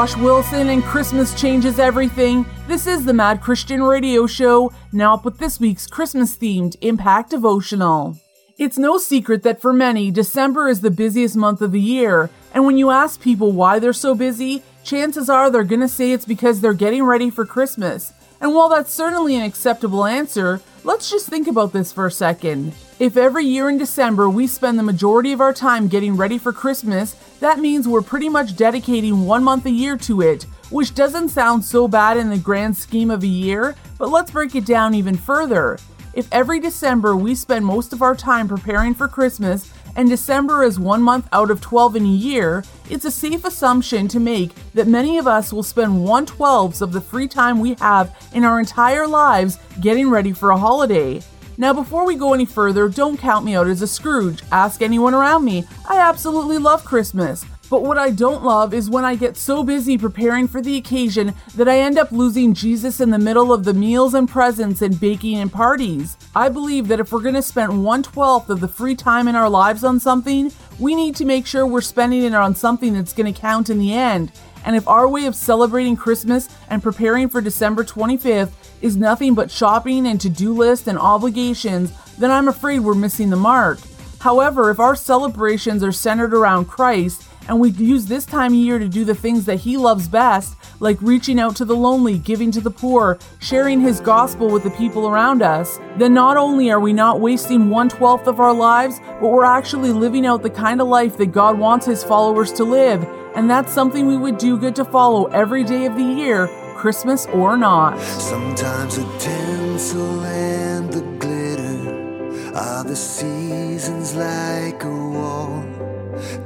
Josh Wilson and Christmas Changes Everything. This is the Mad Christian Radio Show, now up with this week's Christmas themed Impact Devotional. It's no secret that for many, December is the busiest month of the year, and when you ask people why they're so busy, chances are they're gonna say it's because they're getting ready for Christmas. And while that's certainly an acceptable answer, let's just think about this for a second. If every year in December we spend the majority of our time getting ready for Christmas, that means we're pretty much dedicating one month a year to it, which doesn't sound so bad in the grand scheme of a year, but let's break it down even further. If every December we spend most of our time preparing for Christmas, and December is one month out of 12 in a year, it's a safe assumption to make that many of us will spend 1 12th of the free time we have in our entire lives getting ready for a holiday. Now, before we go any further, don't count me out as a Scrooge. Ask anyone around me. I absolutely love Christmas. But what I don't love is when I get so busy preparing for the occasion that I end up losing Jesus in the middle of the meals and presents and baking and parties. I believe that if we're going to spend 1 12th of the free time in our lives on something, we need to make sure we're spending it on something that's going to count in the end. And if our way of celebrating Christmas and preparing for December 25th is nothing but shopping and to do lists and obligations, then I'm afraid we're missing the mark. However, if our celebrations are centered around Christ and we use this time of year to do the things that He loves best, like reaching out to the lonely, giving to the poor, sharing His gospel with the people around us, then not only are we not wasting one twelfth of our lives, but we're actually living out the kind of life that God wants His followers to live. And that's something we would do good to follow every day of the year, Christmas or not. Sometimes the tinsel and the glitter are the seasons like a wall.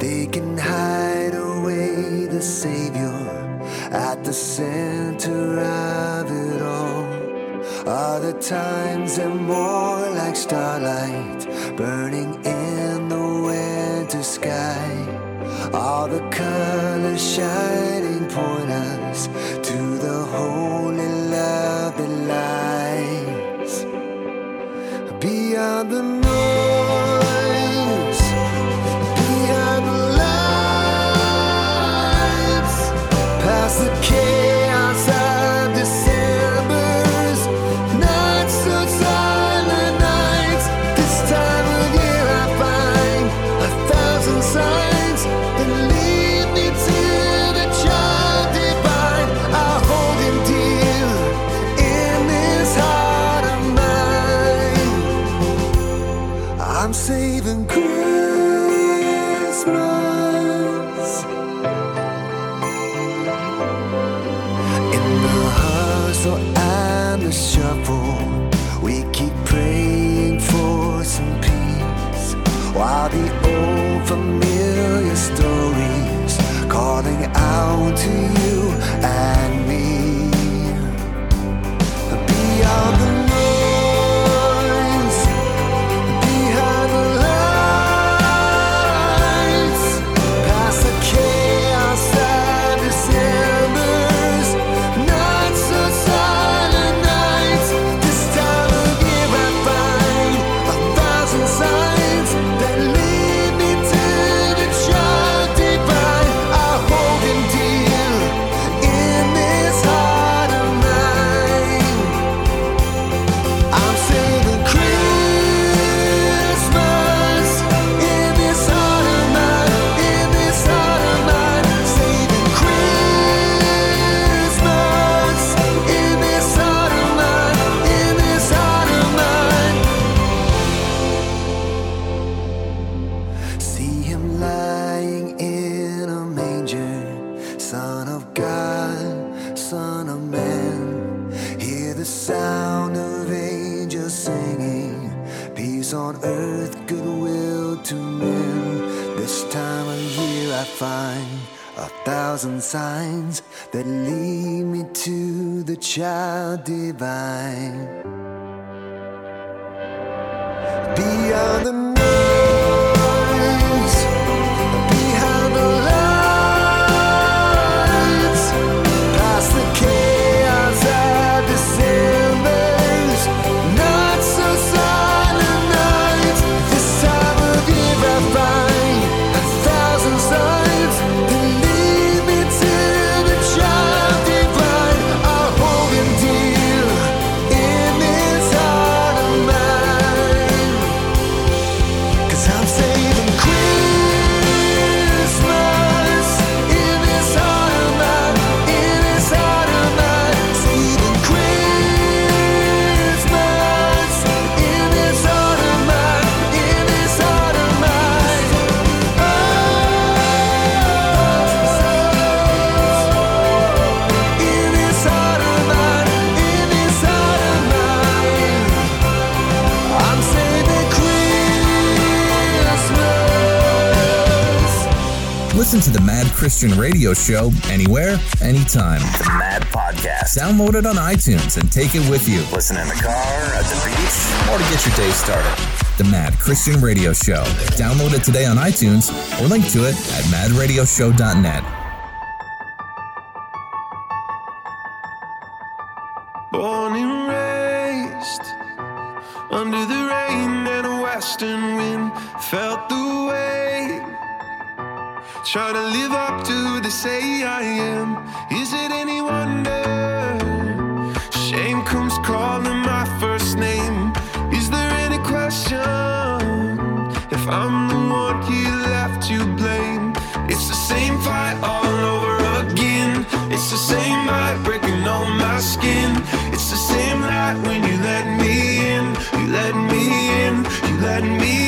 They can hide away the Savior at the center of it all. Other times they're more like starlight burning in the winter sky. All the colors shining point us to the holy love that lies beyond the noise, to you thousand signs that lead me to the child divine. Beyond the Listen to the Mad Christian Radio Show anywhere, anytime. The Mad Podcast. Download it on iTunes and take it with you. Listen in the car, at the beach, or to get your day started. The Mad Christian Radio Show. Download it today on iTunes or link to it at madradioshow.net. I'm the one you left to blame. It's the same fight all over again. It's the same light breaking on my skin. It's the same light when you let me in. You let me in. You let me in.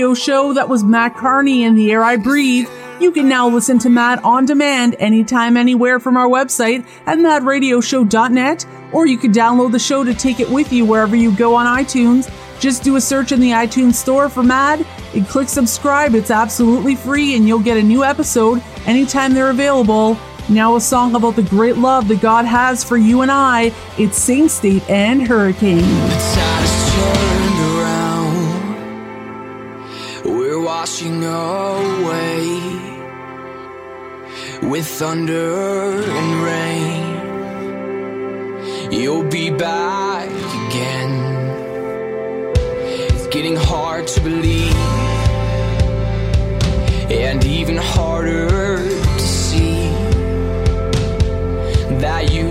radio show. That was Mat Kearney in The Air I Breathe. You can now listen to Mad on demand anytime, anywhere from our website at madradioshow.net, or you can download the show to take it with you wherever you go on iTunes. Just do a search in the iTunes store for Mad and click subscribe. It's absolutely free, and you'll get a new episode anytime they're available. Now, a song about the great love that God has for you and I. It's Sing State and Hurricane. away with thunder and rain. You'll be back again. It's getting hard to believe, and even harder to see that you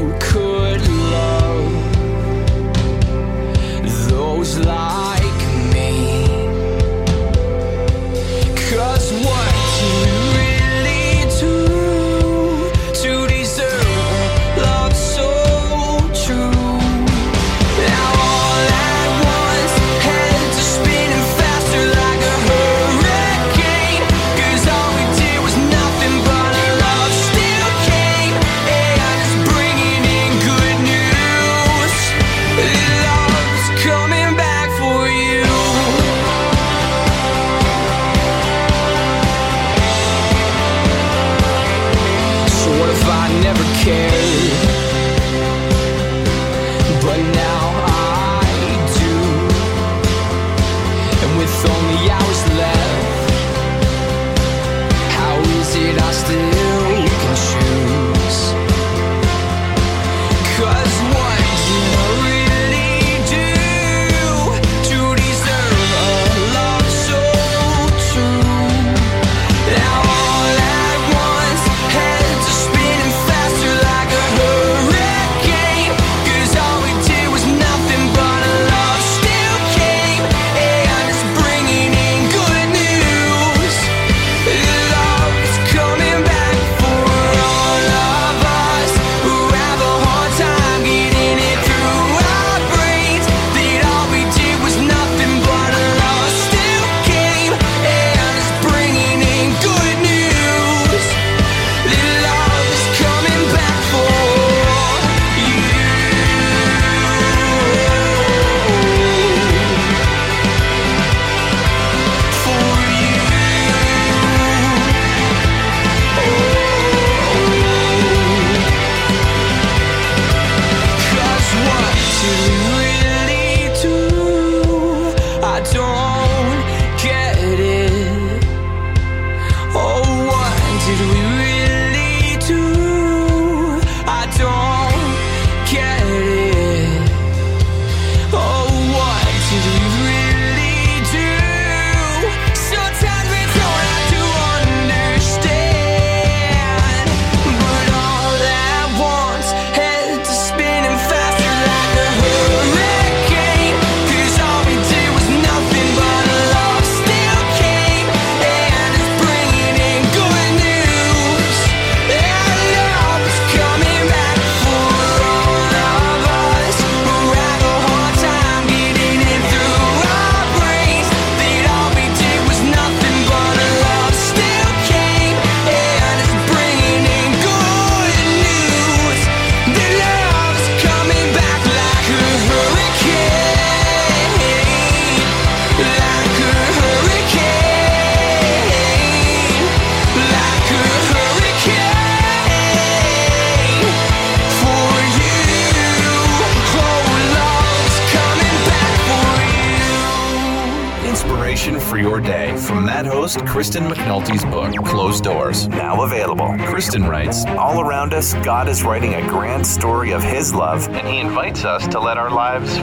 Book, Closed Doors, now available. Kristen writes All around us, God is writing a grand story of His love, and He invites us to let our lives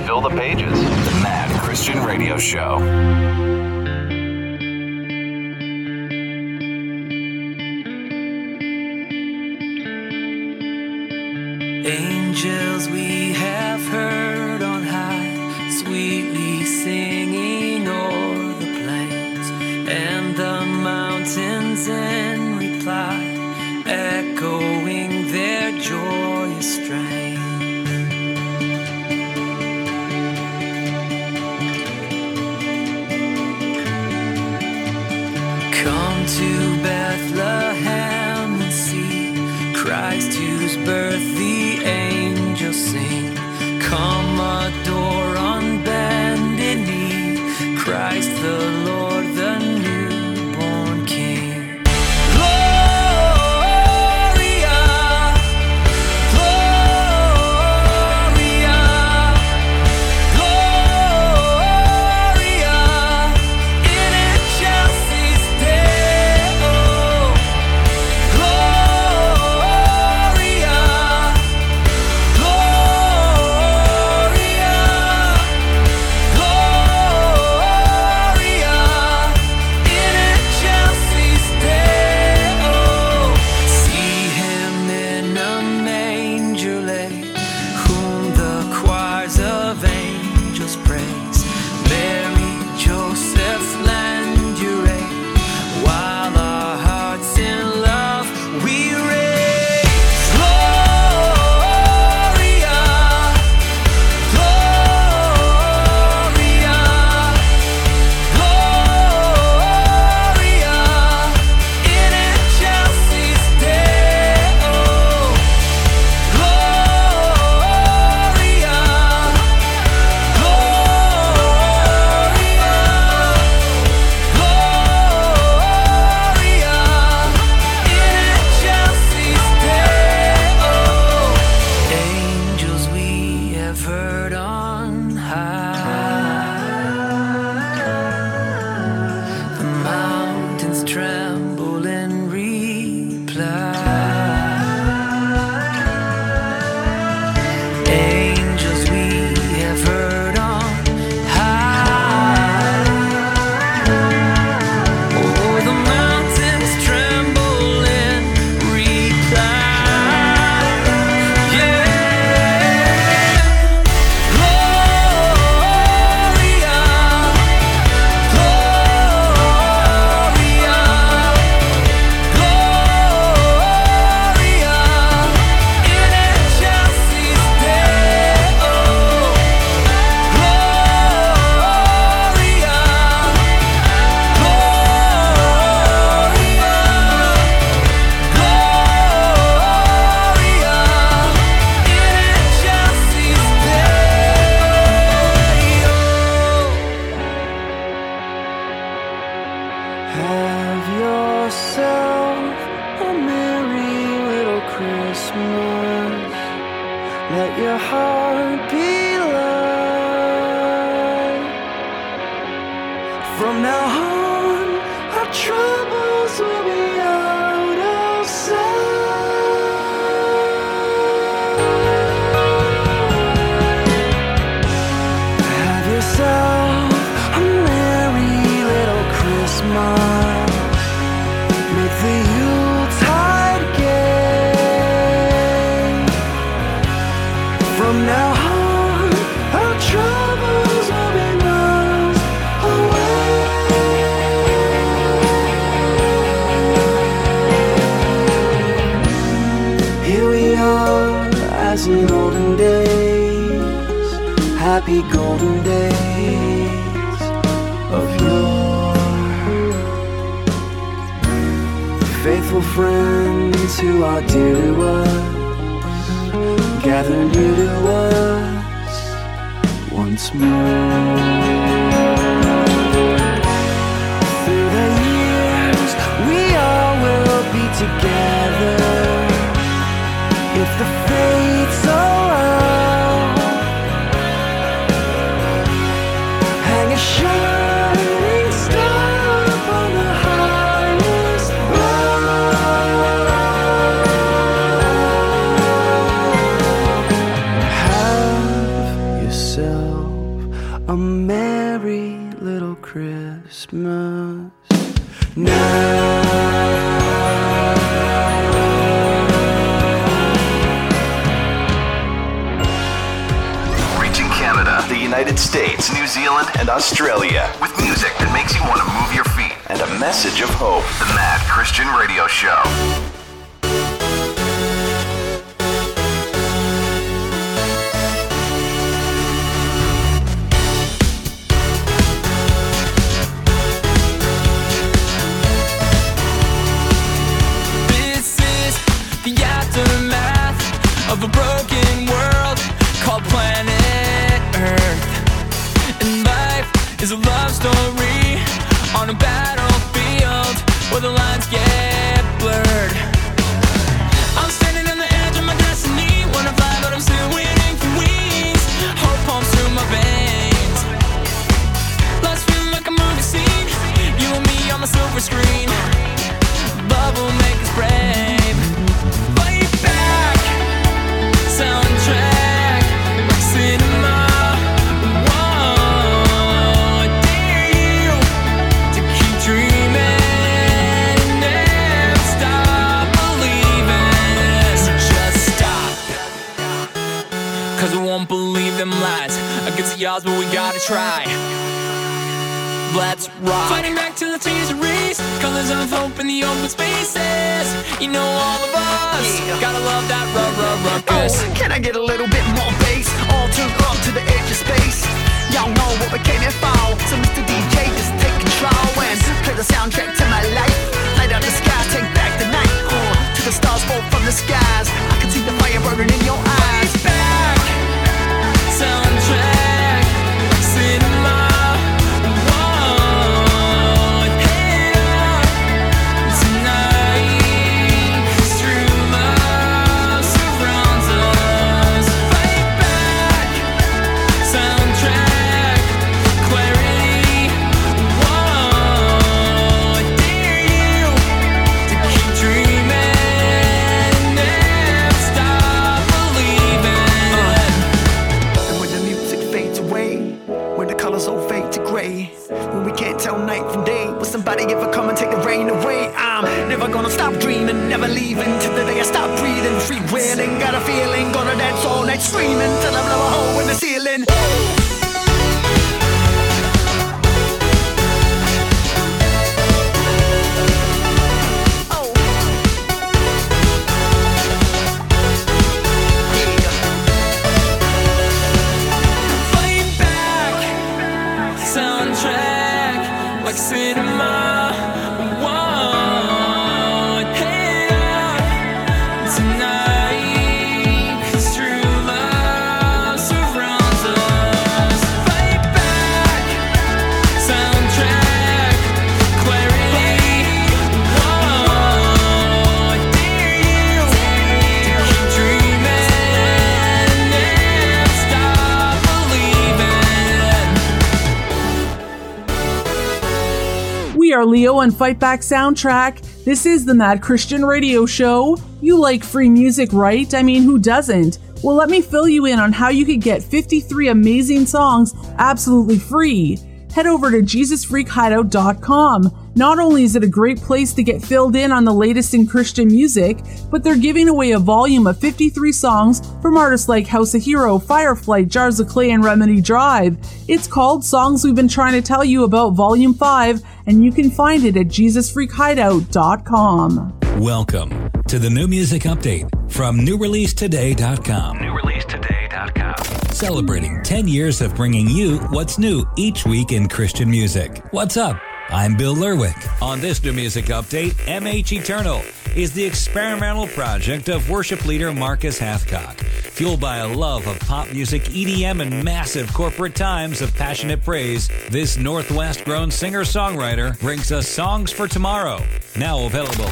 We are Leo and Fight Back Soundtrack. This is the Mad Christian Radio Show. You like free music, right? I mean, who doesn't? Well, let me fill you in on how you could get 53 amazing songs absolutely free. Head over to JesusFreakHideout.com. Not only is it a great place to get filled in on the latest in Christian music, but they're giving away a volume of 53 songs from artists like House of Heroes, Fireflight, Jars of Clay, and Remedy Drive. It's called Songs We've Been Trying to Tell You About Volume 5, and you can find it at JesusFreakHideout.com. Welcome to the new music update from newreleasetoday.com. Newreleasetoday.com. Celebrating 10 years of bringing you what's new each week in Christian music. What's up? I'm Bill Lerwick. On this new music update, MH Eternal is the experimental project of worship leader Marcus Hathcock. Fueled by a love of pop music, EDM, and massive corporate times of passionate praise, this Northwest grown singer songwriter brings us songs for tomorrow. Now available.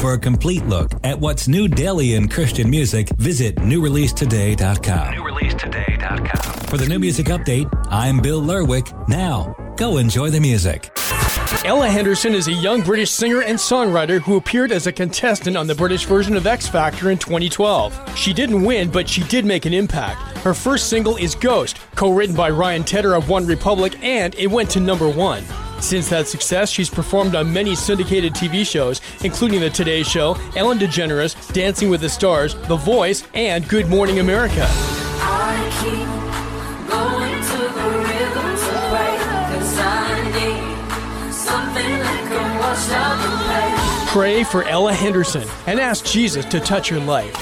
For a complete look at what's new daily in Christian music, visit newreleasetoday.com. Newreleasetoday.com. For the new music update, I'm Bill Lerwick. Now, go enjoy the music. Ella Henderson is a young British singer and songwriter who appeared as a contestant on the British version of X Factor in 2012. She didn't win, but she did make an impact. Her first single is Ghost, co written by Ryan Tedder of One Republic, and it went to number one. Since that success, she's performed on many syndicated TV shows, including The Today Show, Ellen DeGeneres, Dancing with the Stars, The Voice, and Good Morning America. I keep going to the rhythm to pray, 'cause I need something like a washout to. Pray for Ella Henderson and ask Jesus to touch your life.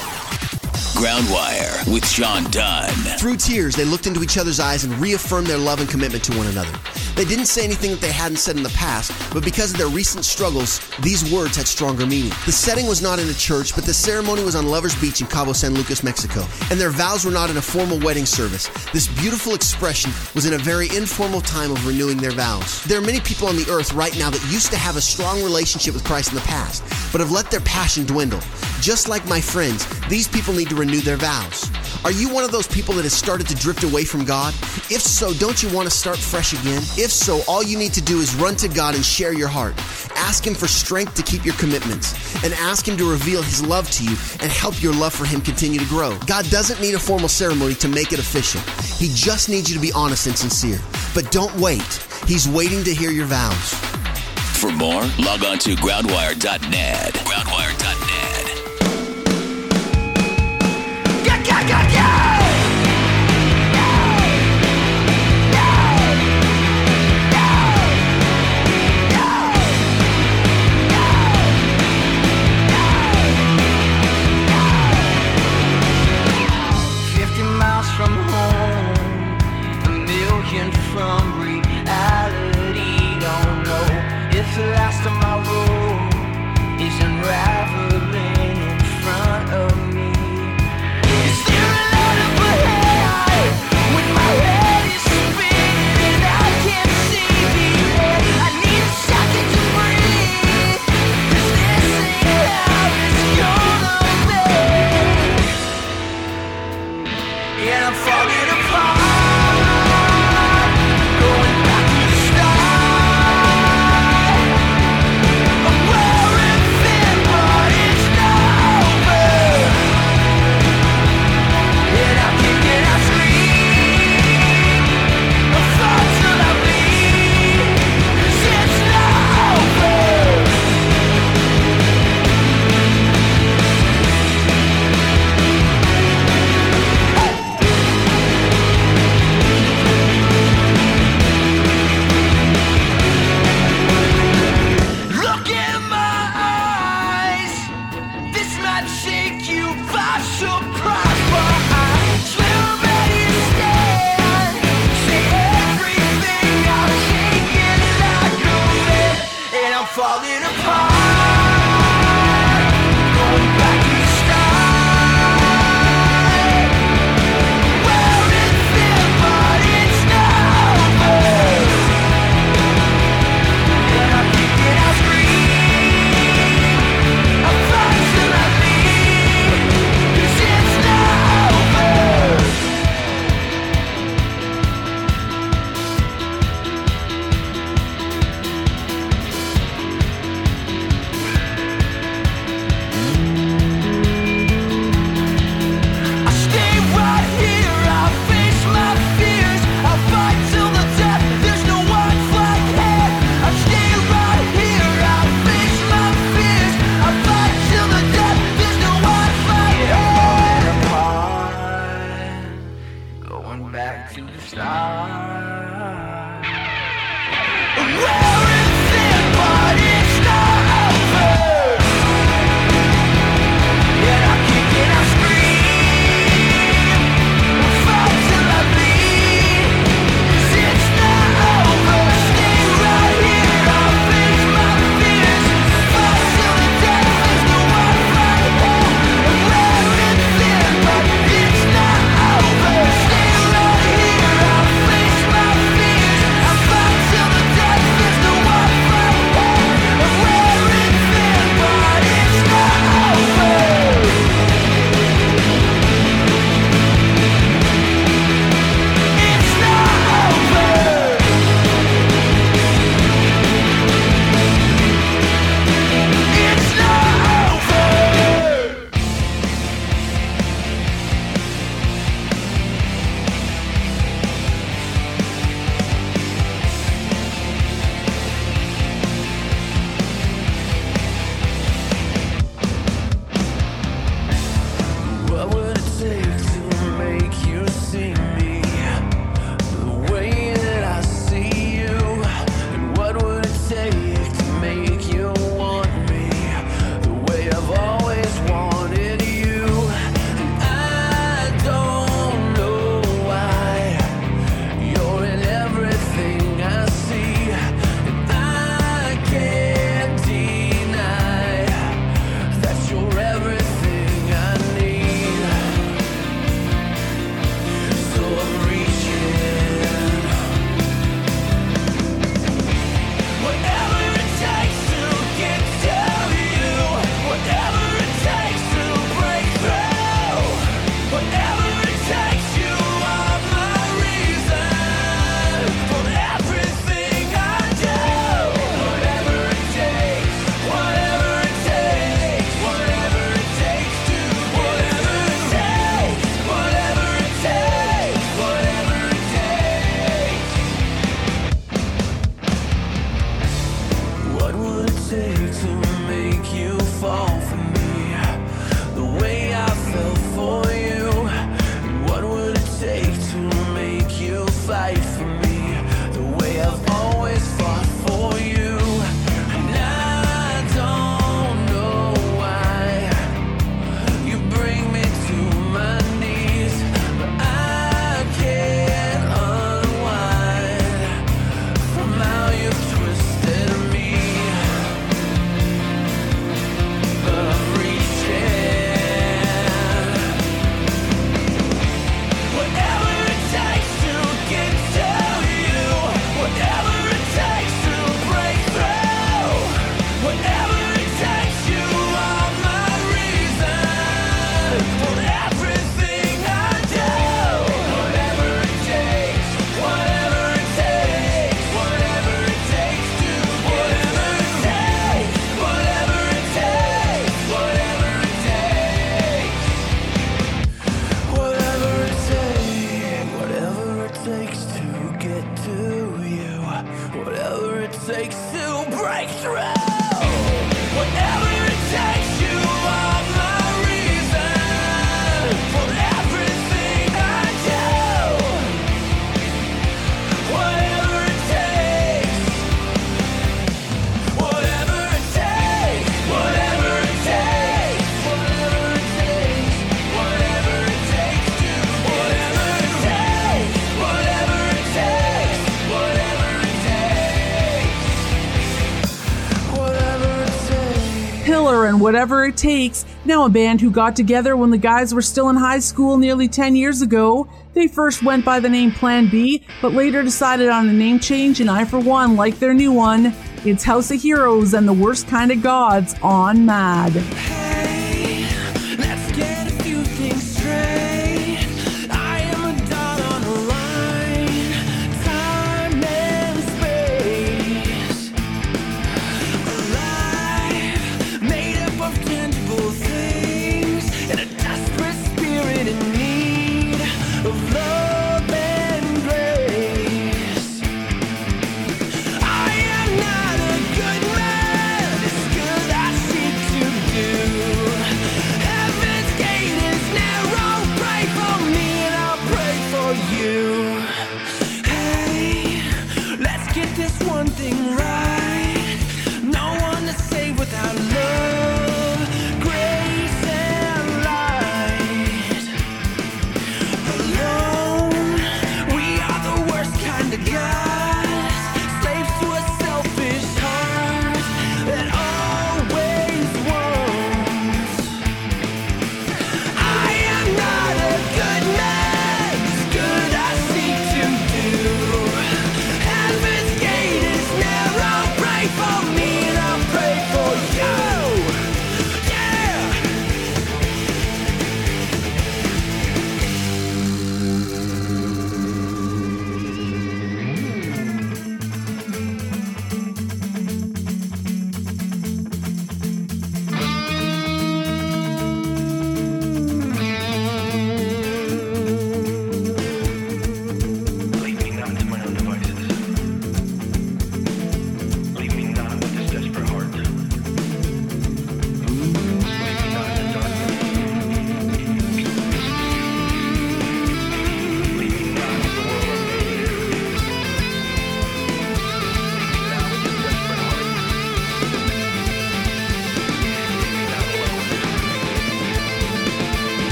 Groundwire with Sean Dunn. Through tears, they looked into each other's eyes and reaffirmed their love and commitment to one another. They didn't say anything that they hadn't said in the past, but because of their recent struggles, these words had stronger meaning. The setting was not in a church, but the ceremony was on Lovers Beach in Cabo San Lucas, Mexico, and their vows were not in a formal wedding service. This beautiful expression was in a very informal time of renewing their vows. There are many people on the earth right now that used to have a strong relationship with Christ in the past, but have let their passion dwindle. Just like my friends, these people need to renew their vows. Are you one of those people that has started to drift away from God? If so, don't you want to start fresh again? If so, all you need to do is run to God and share your heart. Ask Him for strength to keep your commitments and ask Him to reveal His love to you and help your love for Him continue to grow. God doesn't need a formal ceremony to make it official. He just needs you to be honest and sincere. But don't wait. He's waiting to hear your vows. For more, log on to groundwire.net. Groundwire.net. from reality. Don't know if the last of my road whatever it takes. Now, a band who got together when the guys were still in high school nearly 10 years ago. They first went by the name Plan B, but later decided on a name change, and I, for one, like their new one. It's House of Heroes and the Worst Kind of Gods on Mad.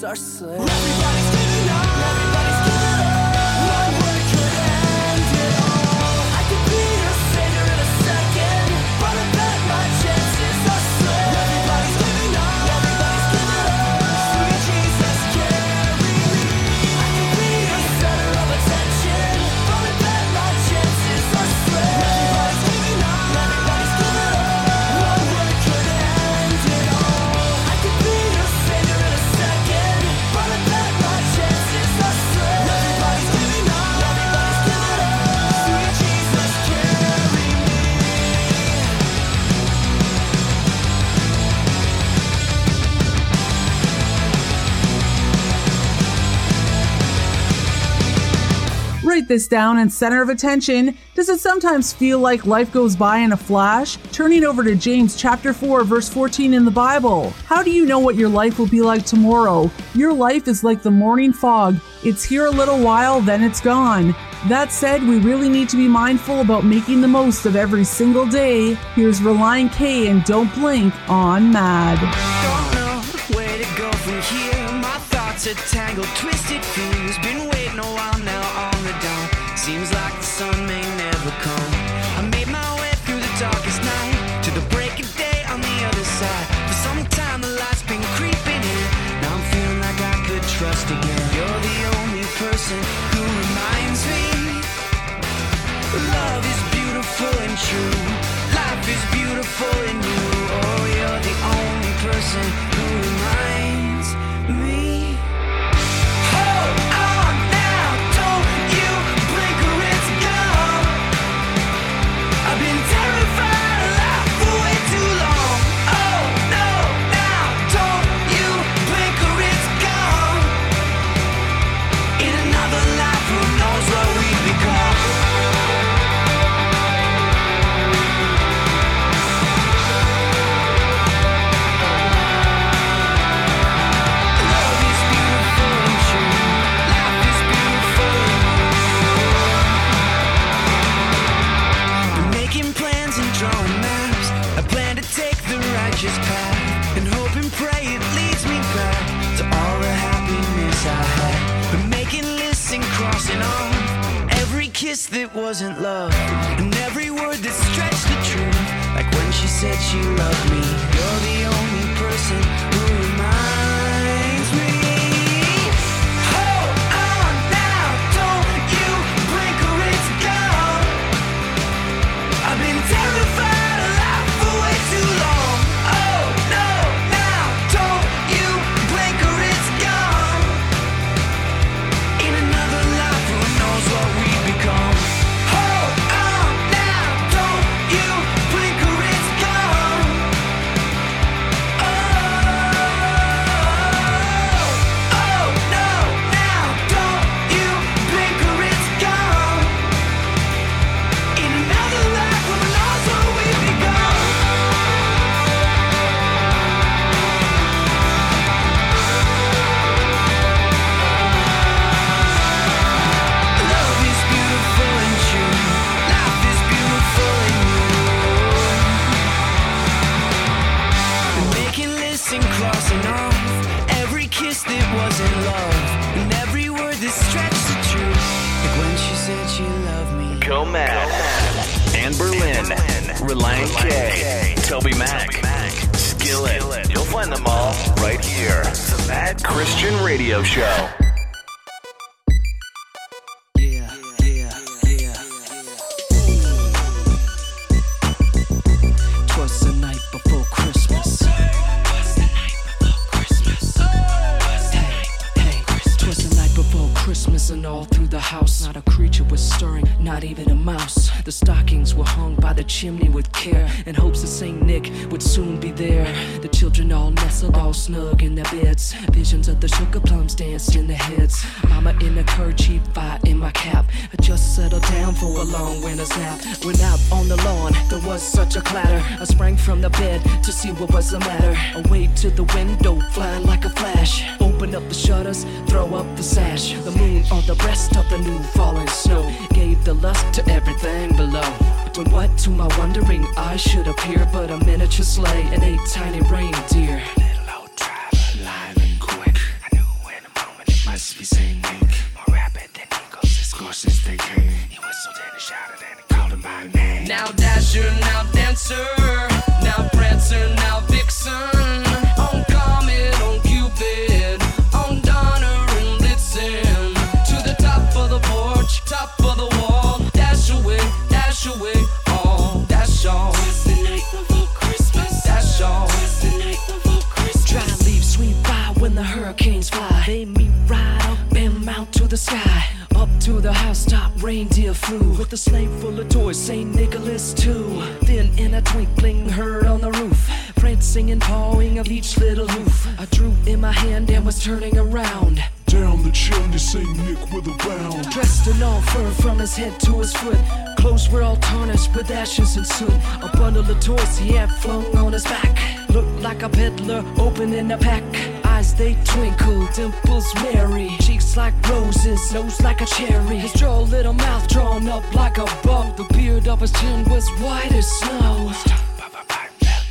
sarsın down and center of attention, does it sometimes feel like life goes by in a flash? Turning over to James chapter 4 verse 14 in the Bible. How do you know what your life will be like tomorrow? Your life is like the morning fog. It's here a little while, then it's gone. That said, we really need to be mindful about making the most of every single day. Here's Relient K and Don't Blink on Mad. Don't know where to go from here. My thoughts are tangled, twisted, fused. Been kiss that wasn't love, and every word that stretched the truth. Like when she said she loved me, you're the only person who reminds Relient K, Toby Mac, Skillet. You'll find them all right here. The Mad Christian Radio Show. see what was the matter. Away to the window, fly like a flash. Open up the shutters, throw up the sash. The moon on the breast of the new fallen snow gave the lust to everything below. When what to my wondering I should appear but a miniature sleigh and eight tiny flung on his back. Looked like a peddler opening a pack. Eyes they twinkle, dimples merry. Cheeks like roses, nose like a cherry. His droll little mouth drawn up like a bow. The beard of his chin was white as snow.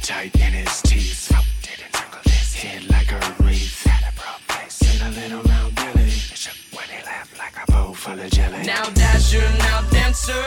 Tight in his teeth. Did encircle his head like a wreath. Had a broad face and a little round belly. It shook when he laughed like a bowl full of jelly. Now Dasher, now Dancer,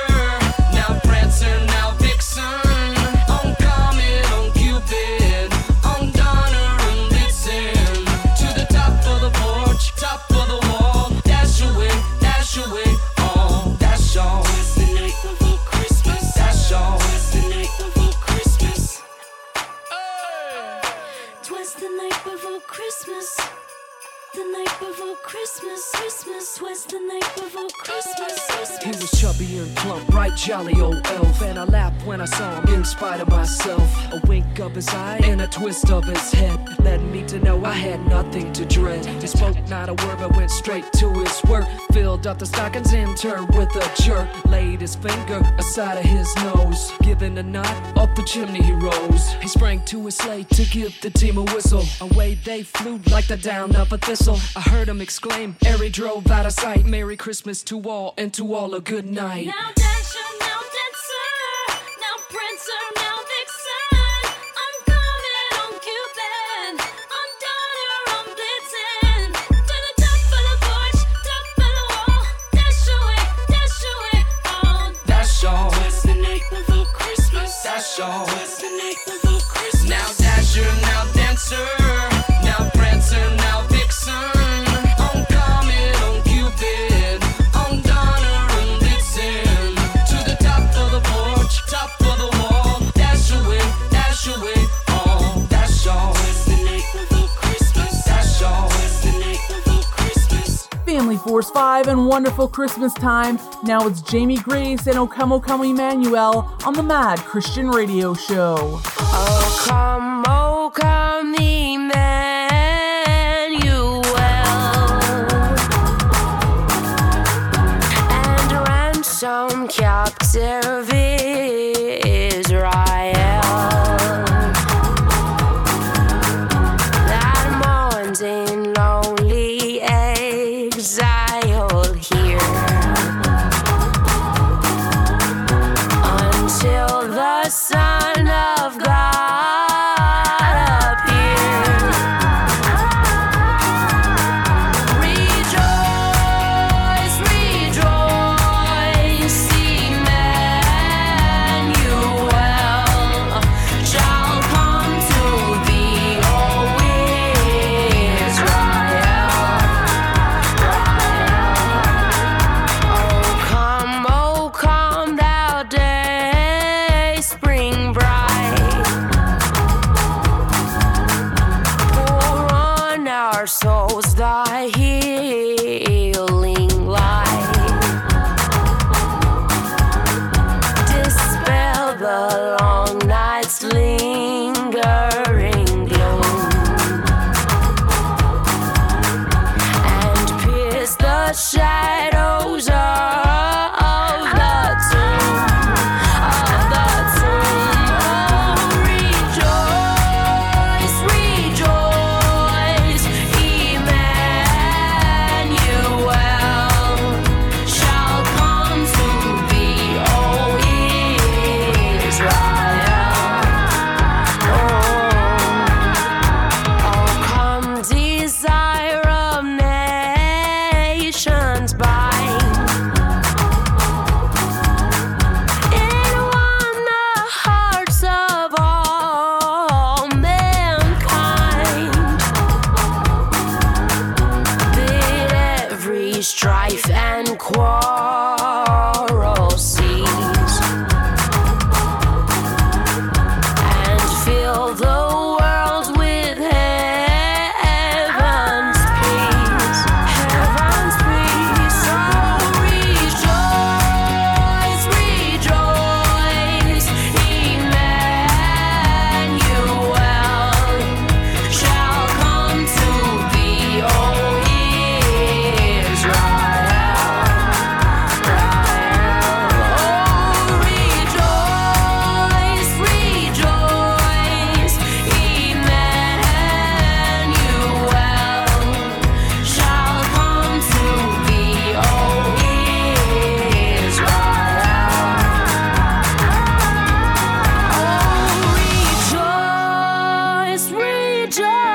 the night Christmas, He was chubby and plump, right jolly old elf. And I laughed when I saw him in spite of myself. A wink of his eye and a twist of his head led me to know I had nothing to dread. He spoke not a word but went straight to his work. Filled up the stockings and turned with a jerk. Laid his finger aside of his nose. Giving a nod, up the chimney he rose. He sprang to his sleigh to give the team a whistle. Away they flew like the down of a thistle. I heard him exclaim, he drove out of sight. Merry Christmas to all, and to all a good night. Now Dasher, now Dancer, now Prancer, now Vixen. On Comet, on Cupid, on Donner, on Blitzen. To the top of the porch, top of the wall. Dash away, dash away, all Dash on. It's the night before Christmas. Dash on. It's the night before Christmas. Now Dasher, now Dancer, Force 5 and wonderful Christmas time. Now it's Jamie Grace and Okamo Come O Come Emmanuel on the Mad Christian Radio Show. Oh, come, oh, come, Emmanuel, and ransom captive rejoice,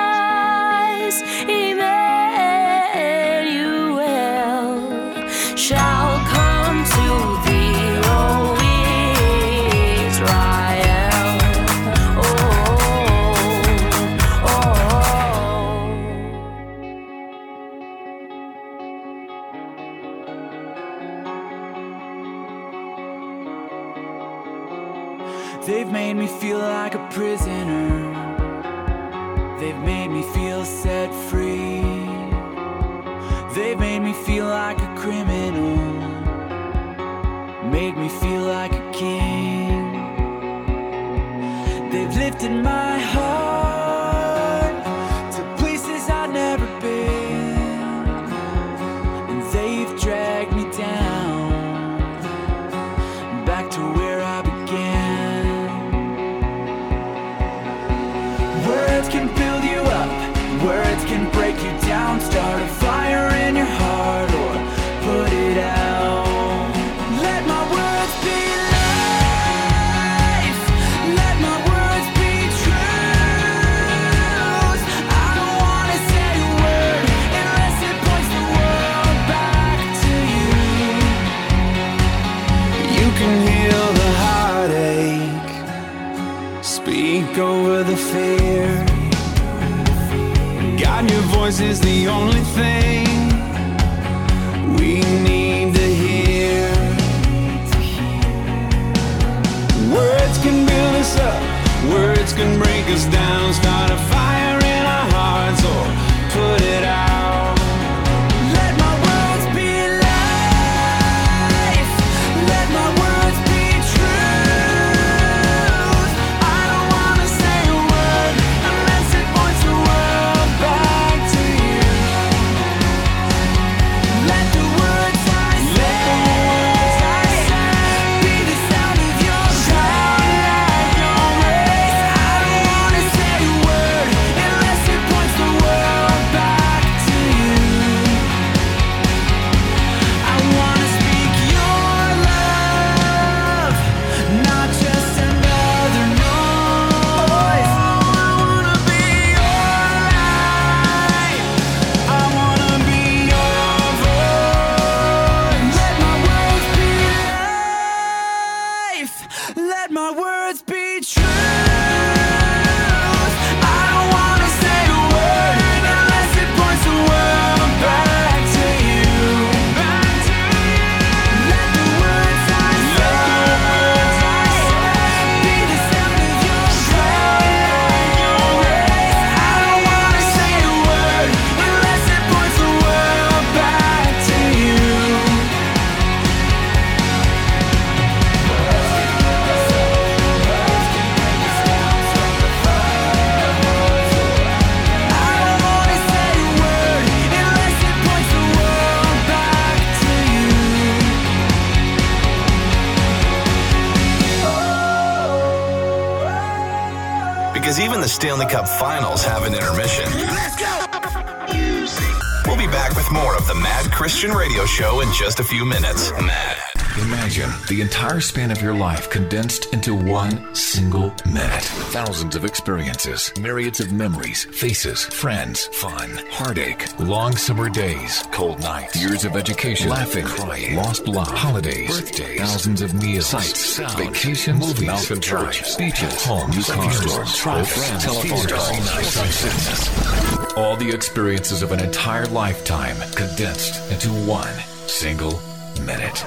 Show in just a few minutes. Mad Imagine the entire span of your life condensed into one single minute. Thousands of experiences, myriads of memories, faces, friends, fun, heartache, long summer days, cold nights, years of education, laughing, crying, lost love, holidays, birthdays, thousands of meals, sights, sounds, vacations, movies, mountain church, beaches, homes, new cars, traffic, telephone calls, sunsets. All the experiences of an entire lifetime condensed into one single minute.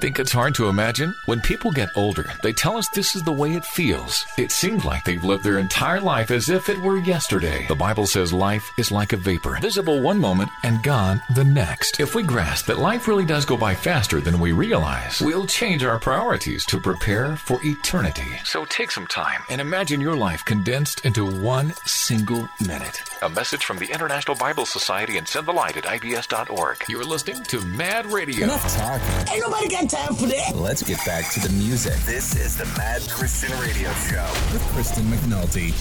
Think it's hard to imagine? When people get older, they tell us this is the way it feels. It seems like they've lived their entire life as if it were yesterday. The Bible says life is like a vapor, visible one moment and gone the next. If we grasp that life really does go by faster than we realize, we'll change our priorities to prepare for eternity. So take some time and imagine your life condensed into one single minute. A message from the International Bible Society and send the light at ibs.org. You're listening to Mad Radio. Enough talking. Ain't nobody got time for that. Let's get back to the music. This is the Mad Christian Radio Show. With Kristen McNulty.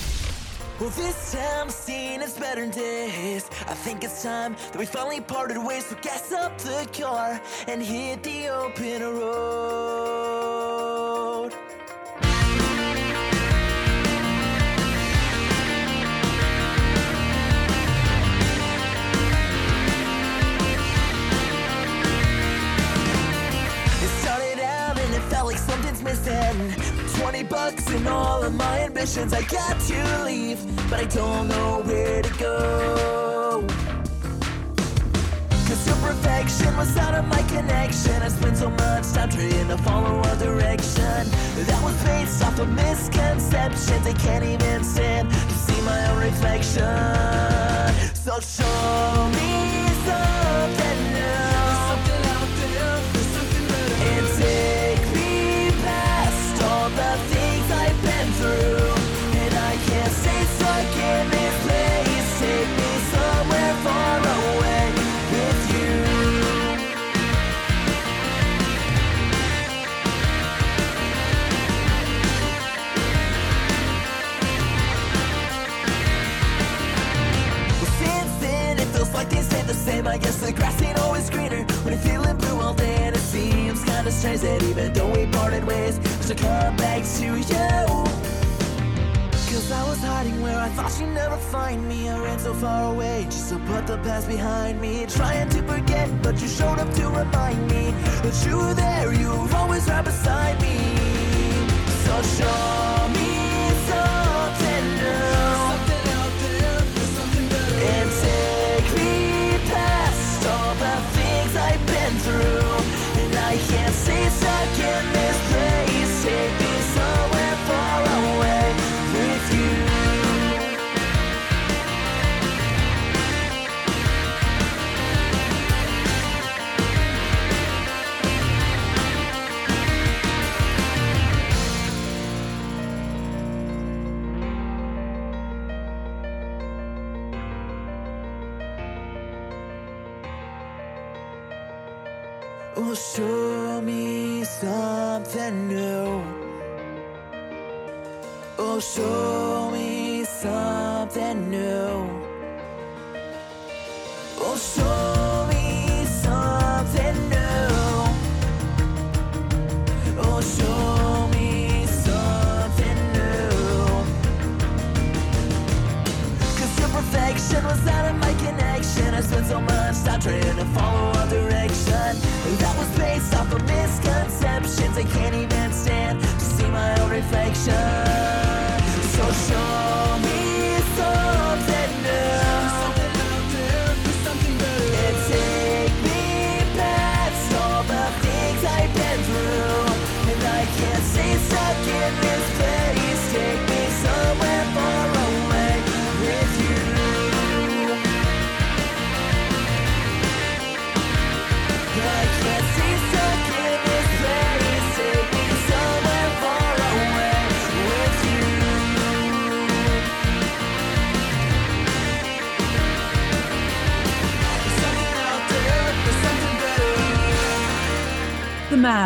Well, this time I've seen it's better days. I think it's time that we finally parted ways. So gas up the car and hit the open road. Of my ambitions. I got to leave, but I don't know where to go. Cause your perfection was out of my connection. I spent so much time trying to follow a direction that was based off of misconceptions. I can't even stand to see my own reflection. So show me I guess the grass ain't always greener when you're feeling blue all day. And it seems kinda strange that even though we parted ways, I still come back to you. Cause I was hiding where I thought you'd never find me. I ran so far away just to put the past behind me. Trying to forget, but you showed up to remind me that you were there, you were always right beside me. So show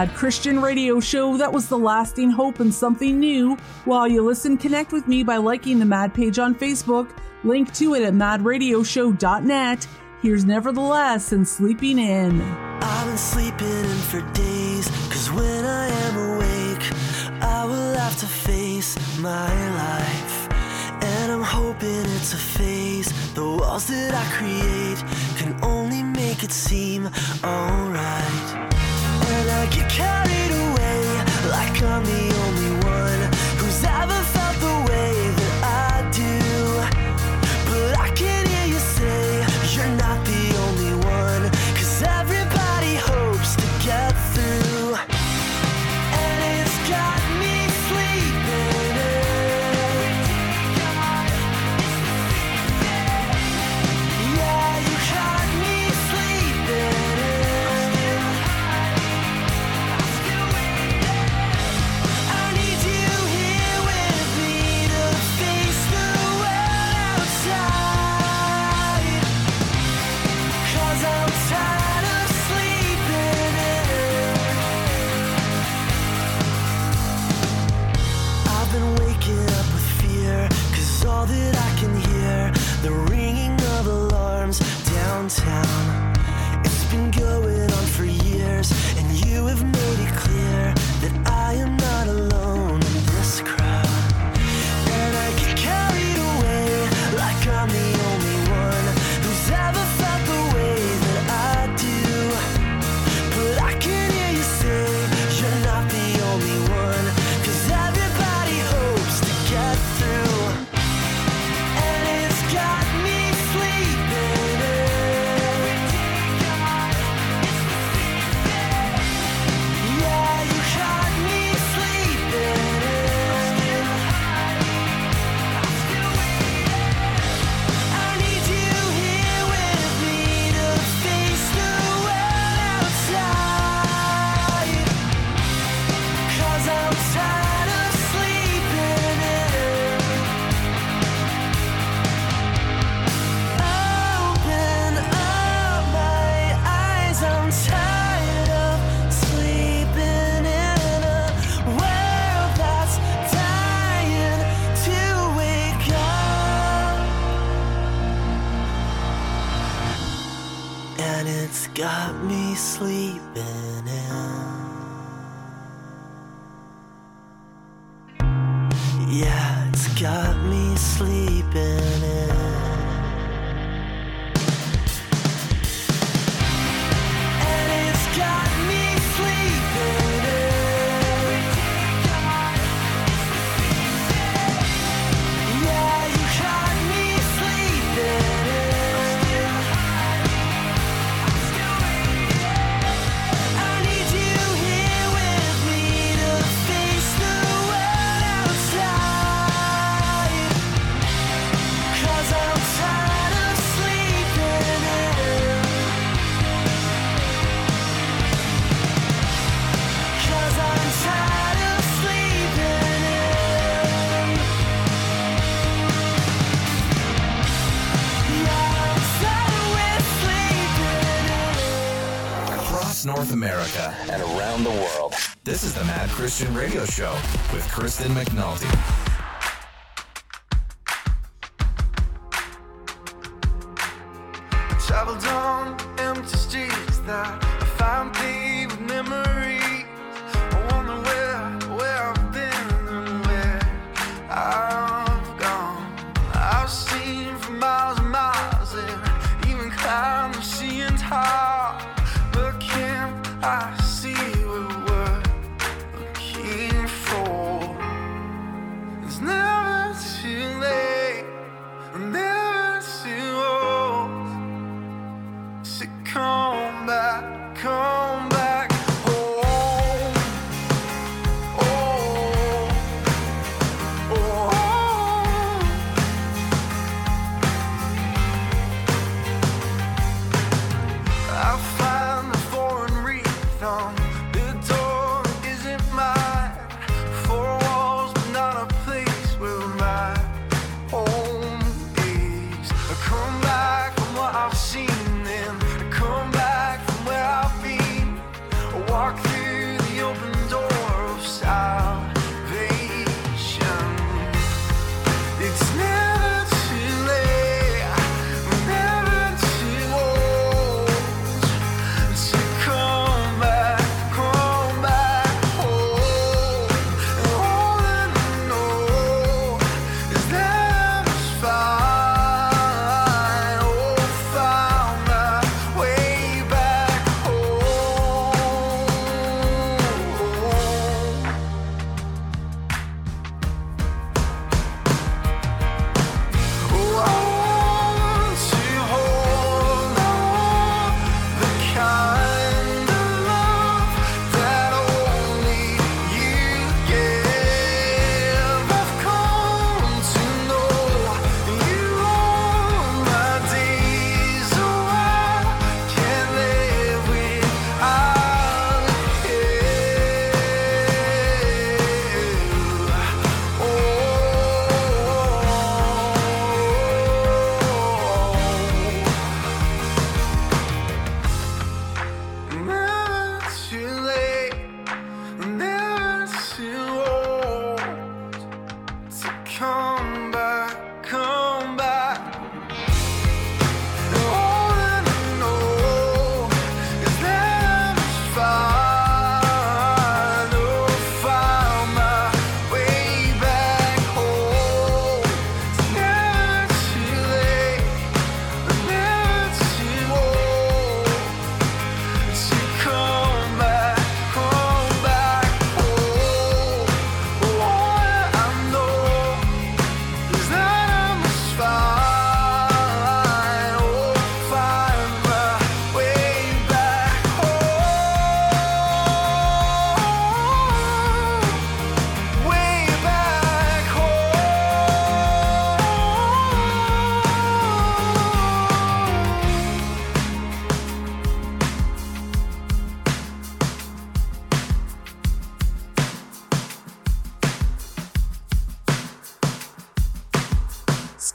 Nomad Christian radio show that was the lasting hope and something new. While you listen, connect with me by liking the Mad page on Facebook, link to it at madradioshow.net. Here's Nevertheless and Sleeping In. I've been sleeping in for days, cause when I am awake, I will have to face my life. And I'm hoping it's a phase, the walls that I create can only make it seem alright. I get carried away like I'm the only one who's ever Christian radio show with Kristen McNulty.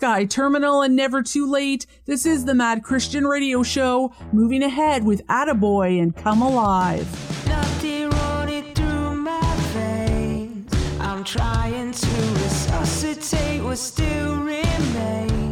Sky Terminal and Never Too Late, this is the Mad Christian Radio Show, moving ahead with Attaboy and Come Alive. i'm trying to resuscitate what still remains.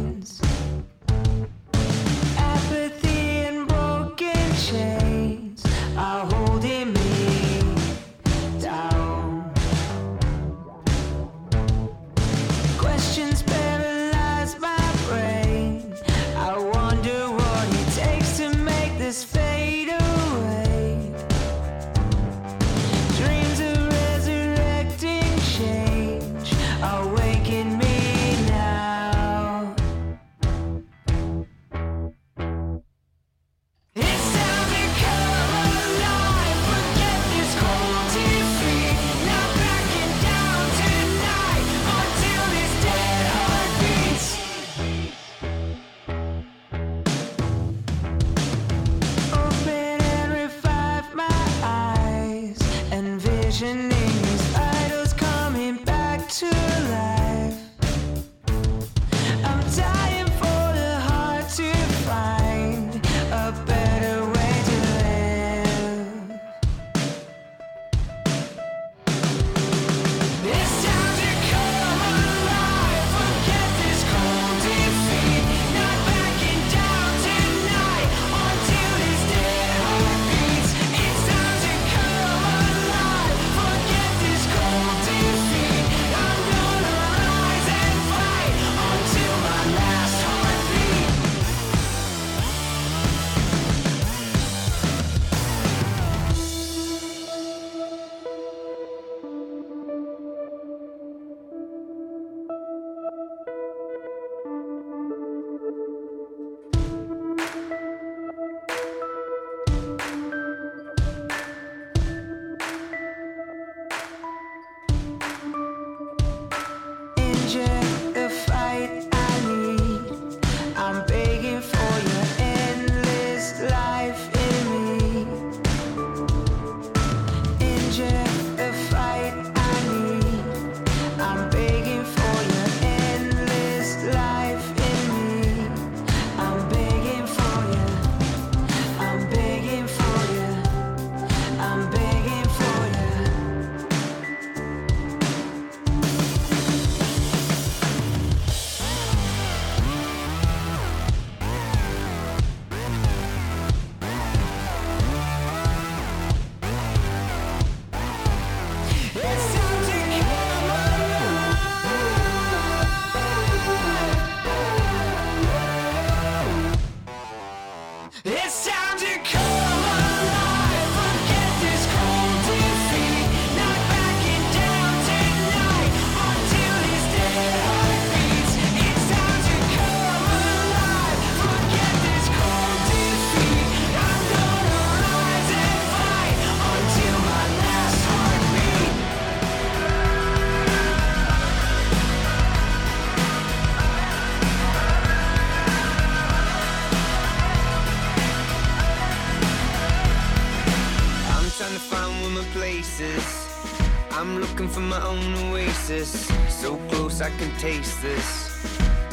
taste this.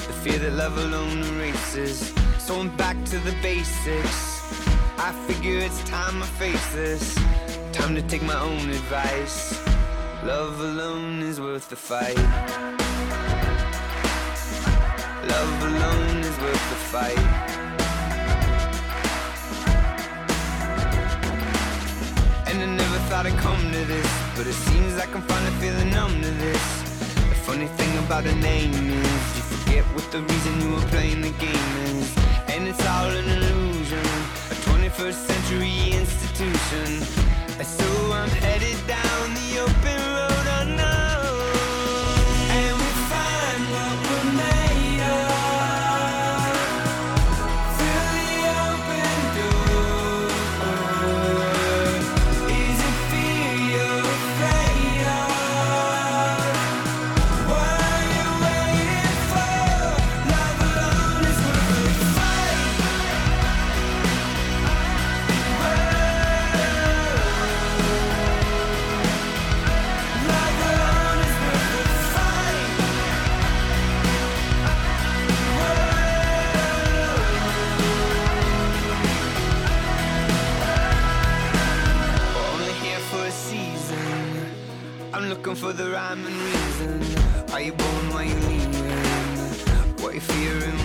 The fear that love alone erases. So I'm back to the basics. I figure it's time I face this. Time to take my own advice. Love alone is worth the fight. Love alone is worth the fight. And I never thought I'd come to this, but it seems I'm finally feeling numb to this. Funny thing about a name is you forget what the reason you were playing the game is. And it's all an illusion, a 21st century institution. So I'm headed down. What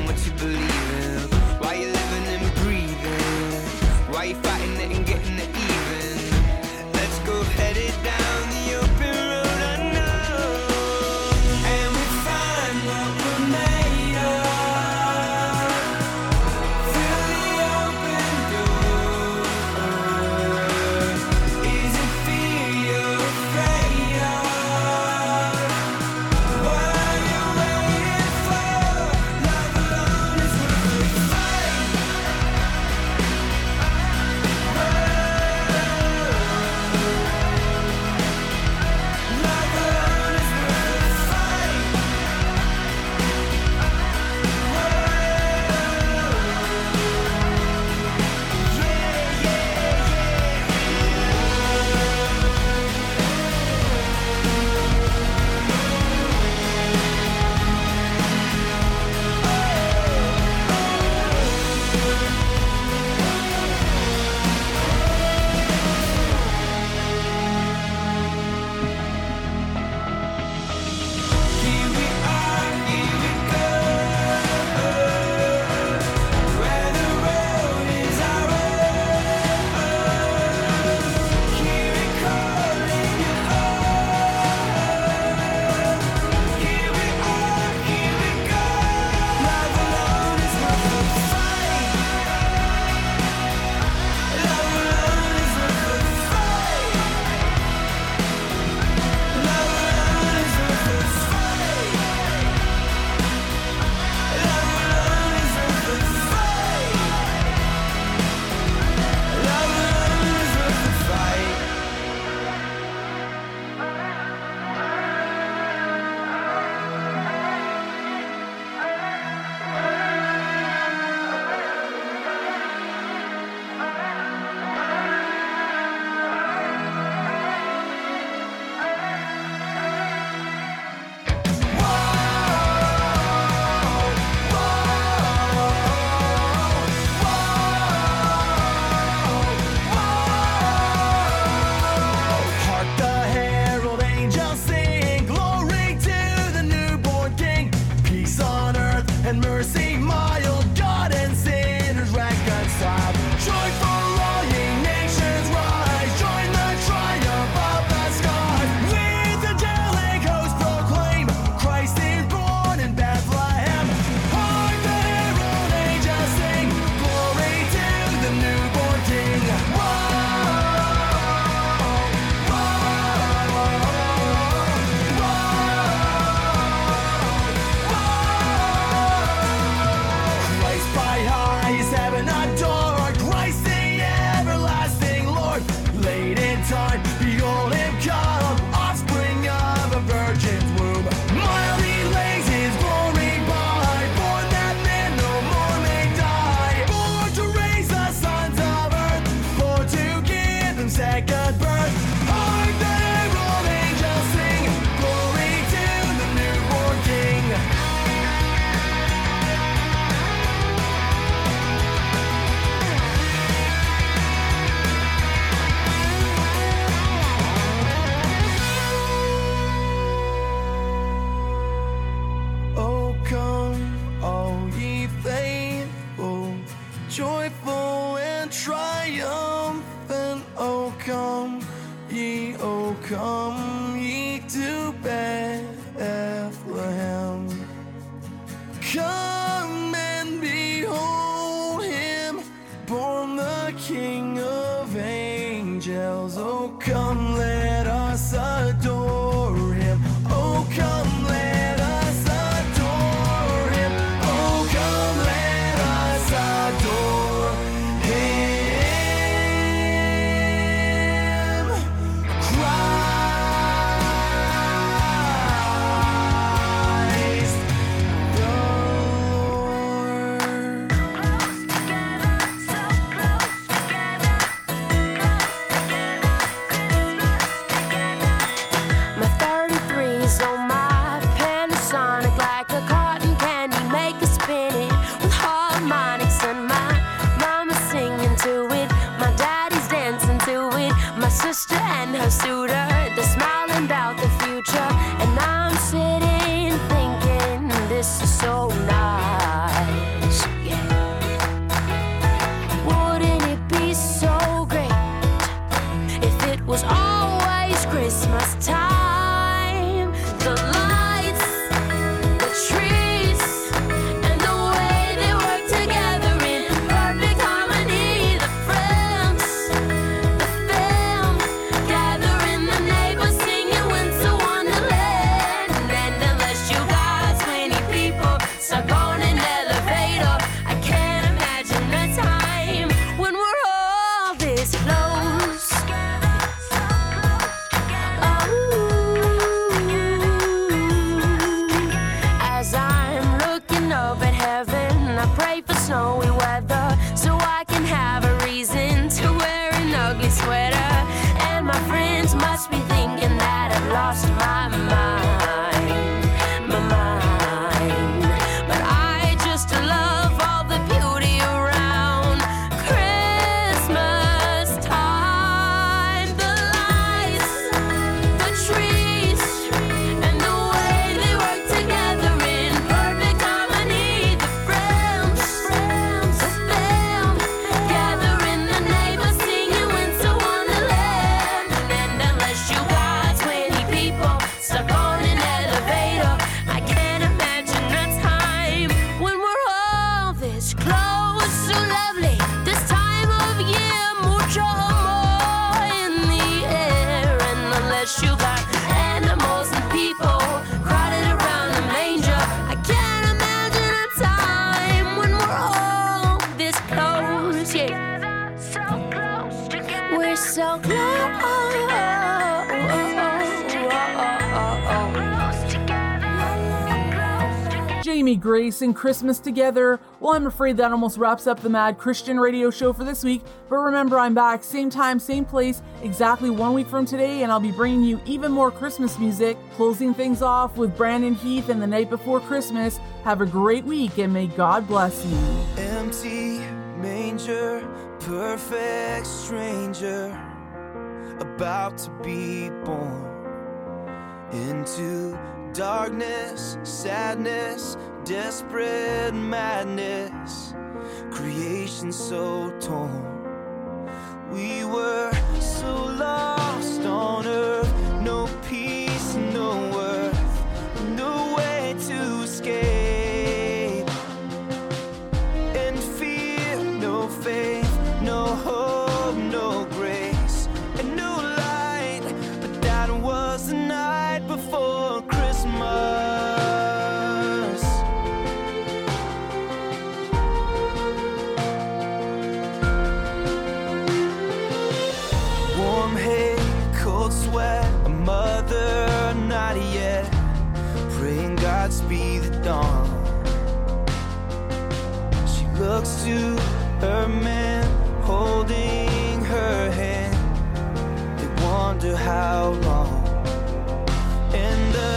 And Christmas together? Well, I'm afraid that almost wraps up the Mad Christian radio show for this week. But remember, I'm back same time, same place, exactly one week from today, and I'll be bringing you even more Christmas music, closing things off with Brandon Heath and The Night Before Christmas. Have a great week, and may God bless you. Empty manger, perfect stranger, about to be born into darkness, sadness, desperate madness, creation so torn. We were so lost on earth, no peace. how long. And the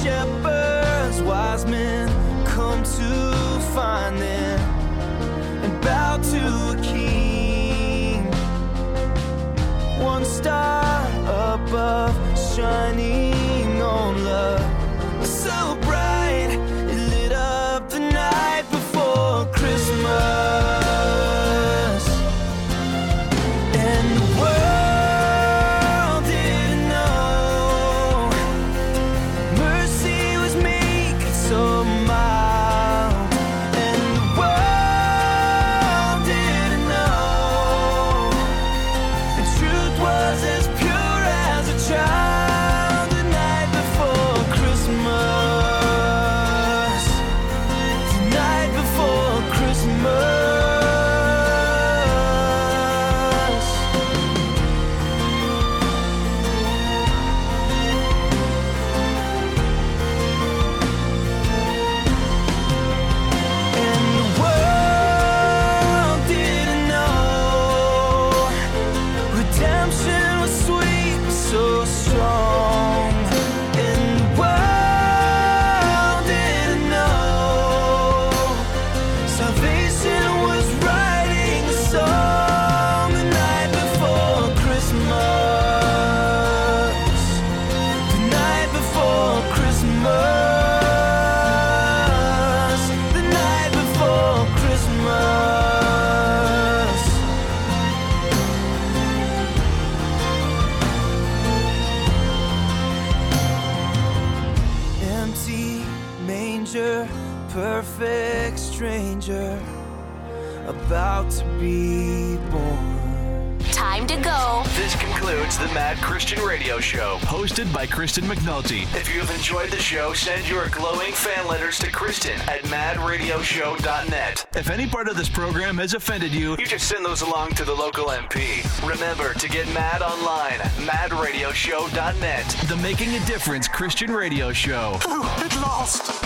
shepherds, wise men, come to find them and bow to a king. One star above shining. Radio Show, hosted by Kristen McNulty. If you have enjoyed the show, send your glowing fan letters to Kristen at madradioshow.net. If any part of this program has offended you, you just send those along to the local MP. Remember to get mad online, madradioshow.net. The Making a Difference Christian Radio Show. It lost.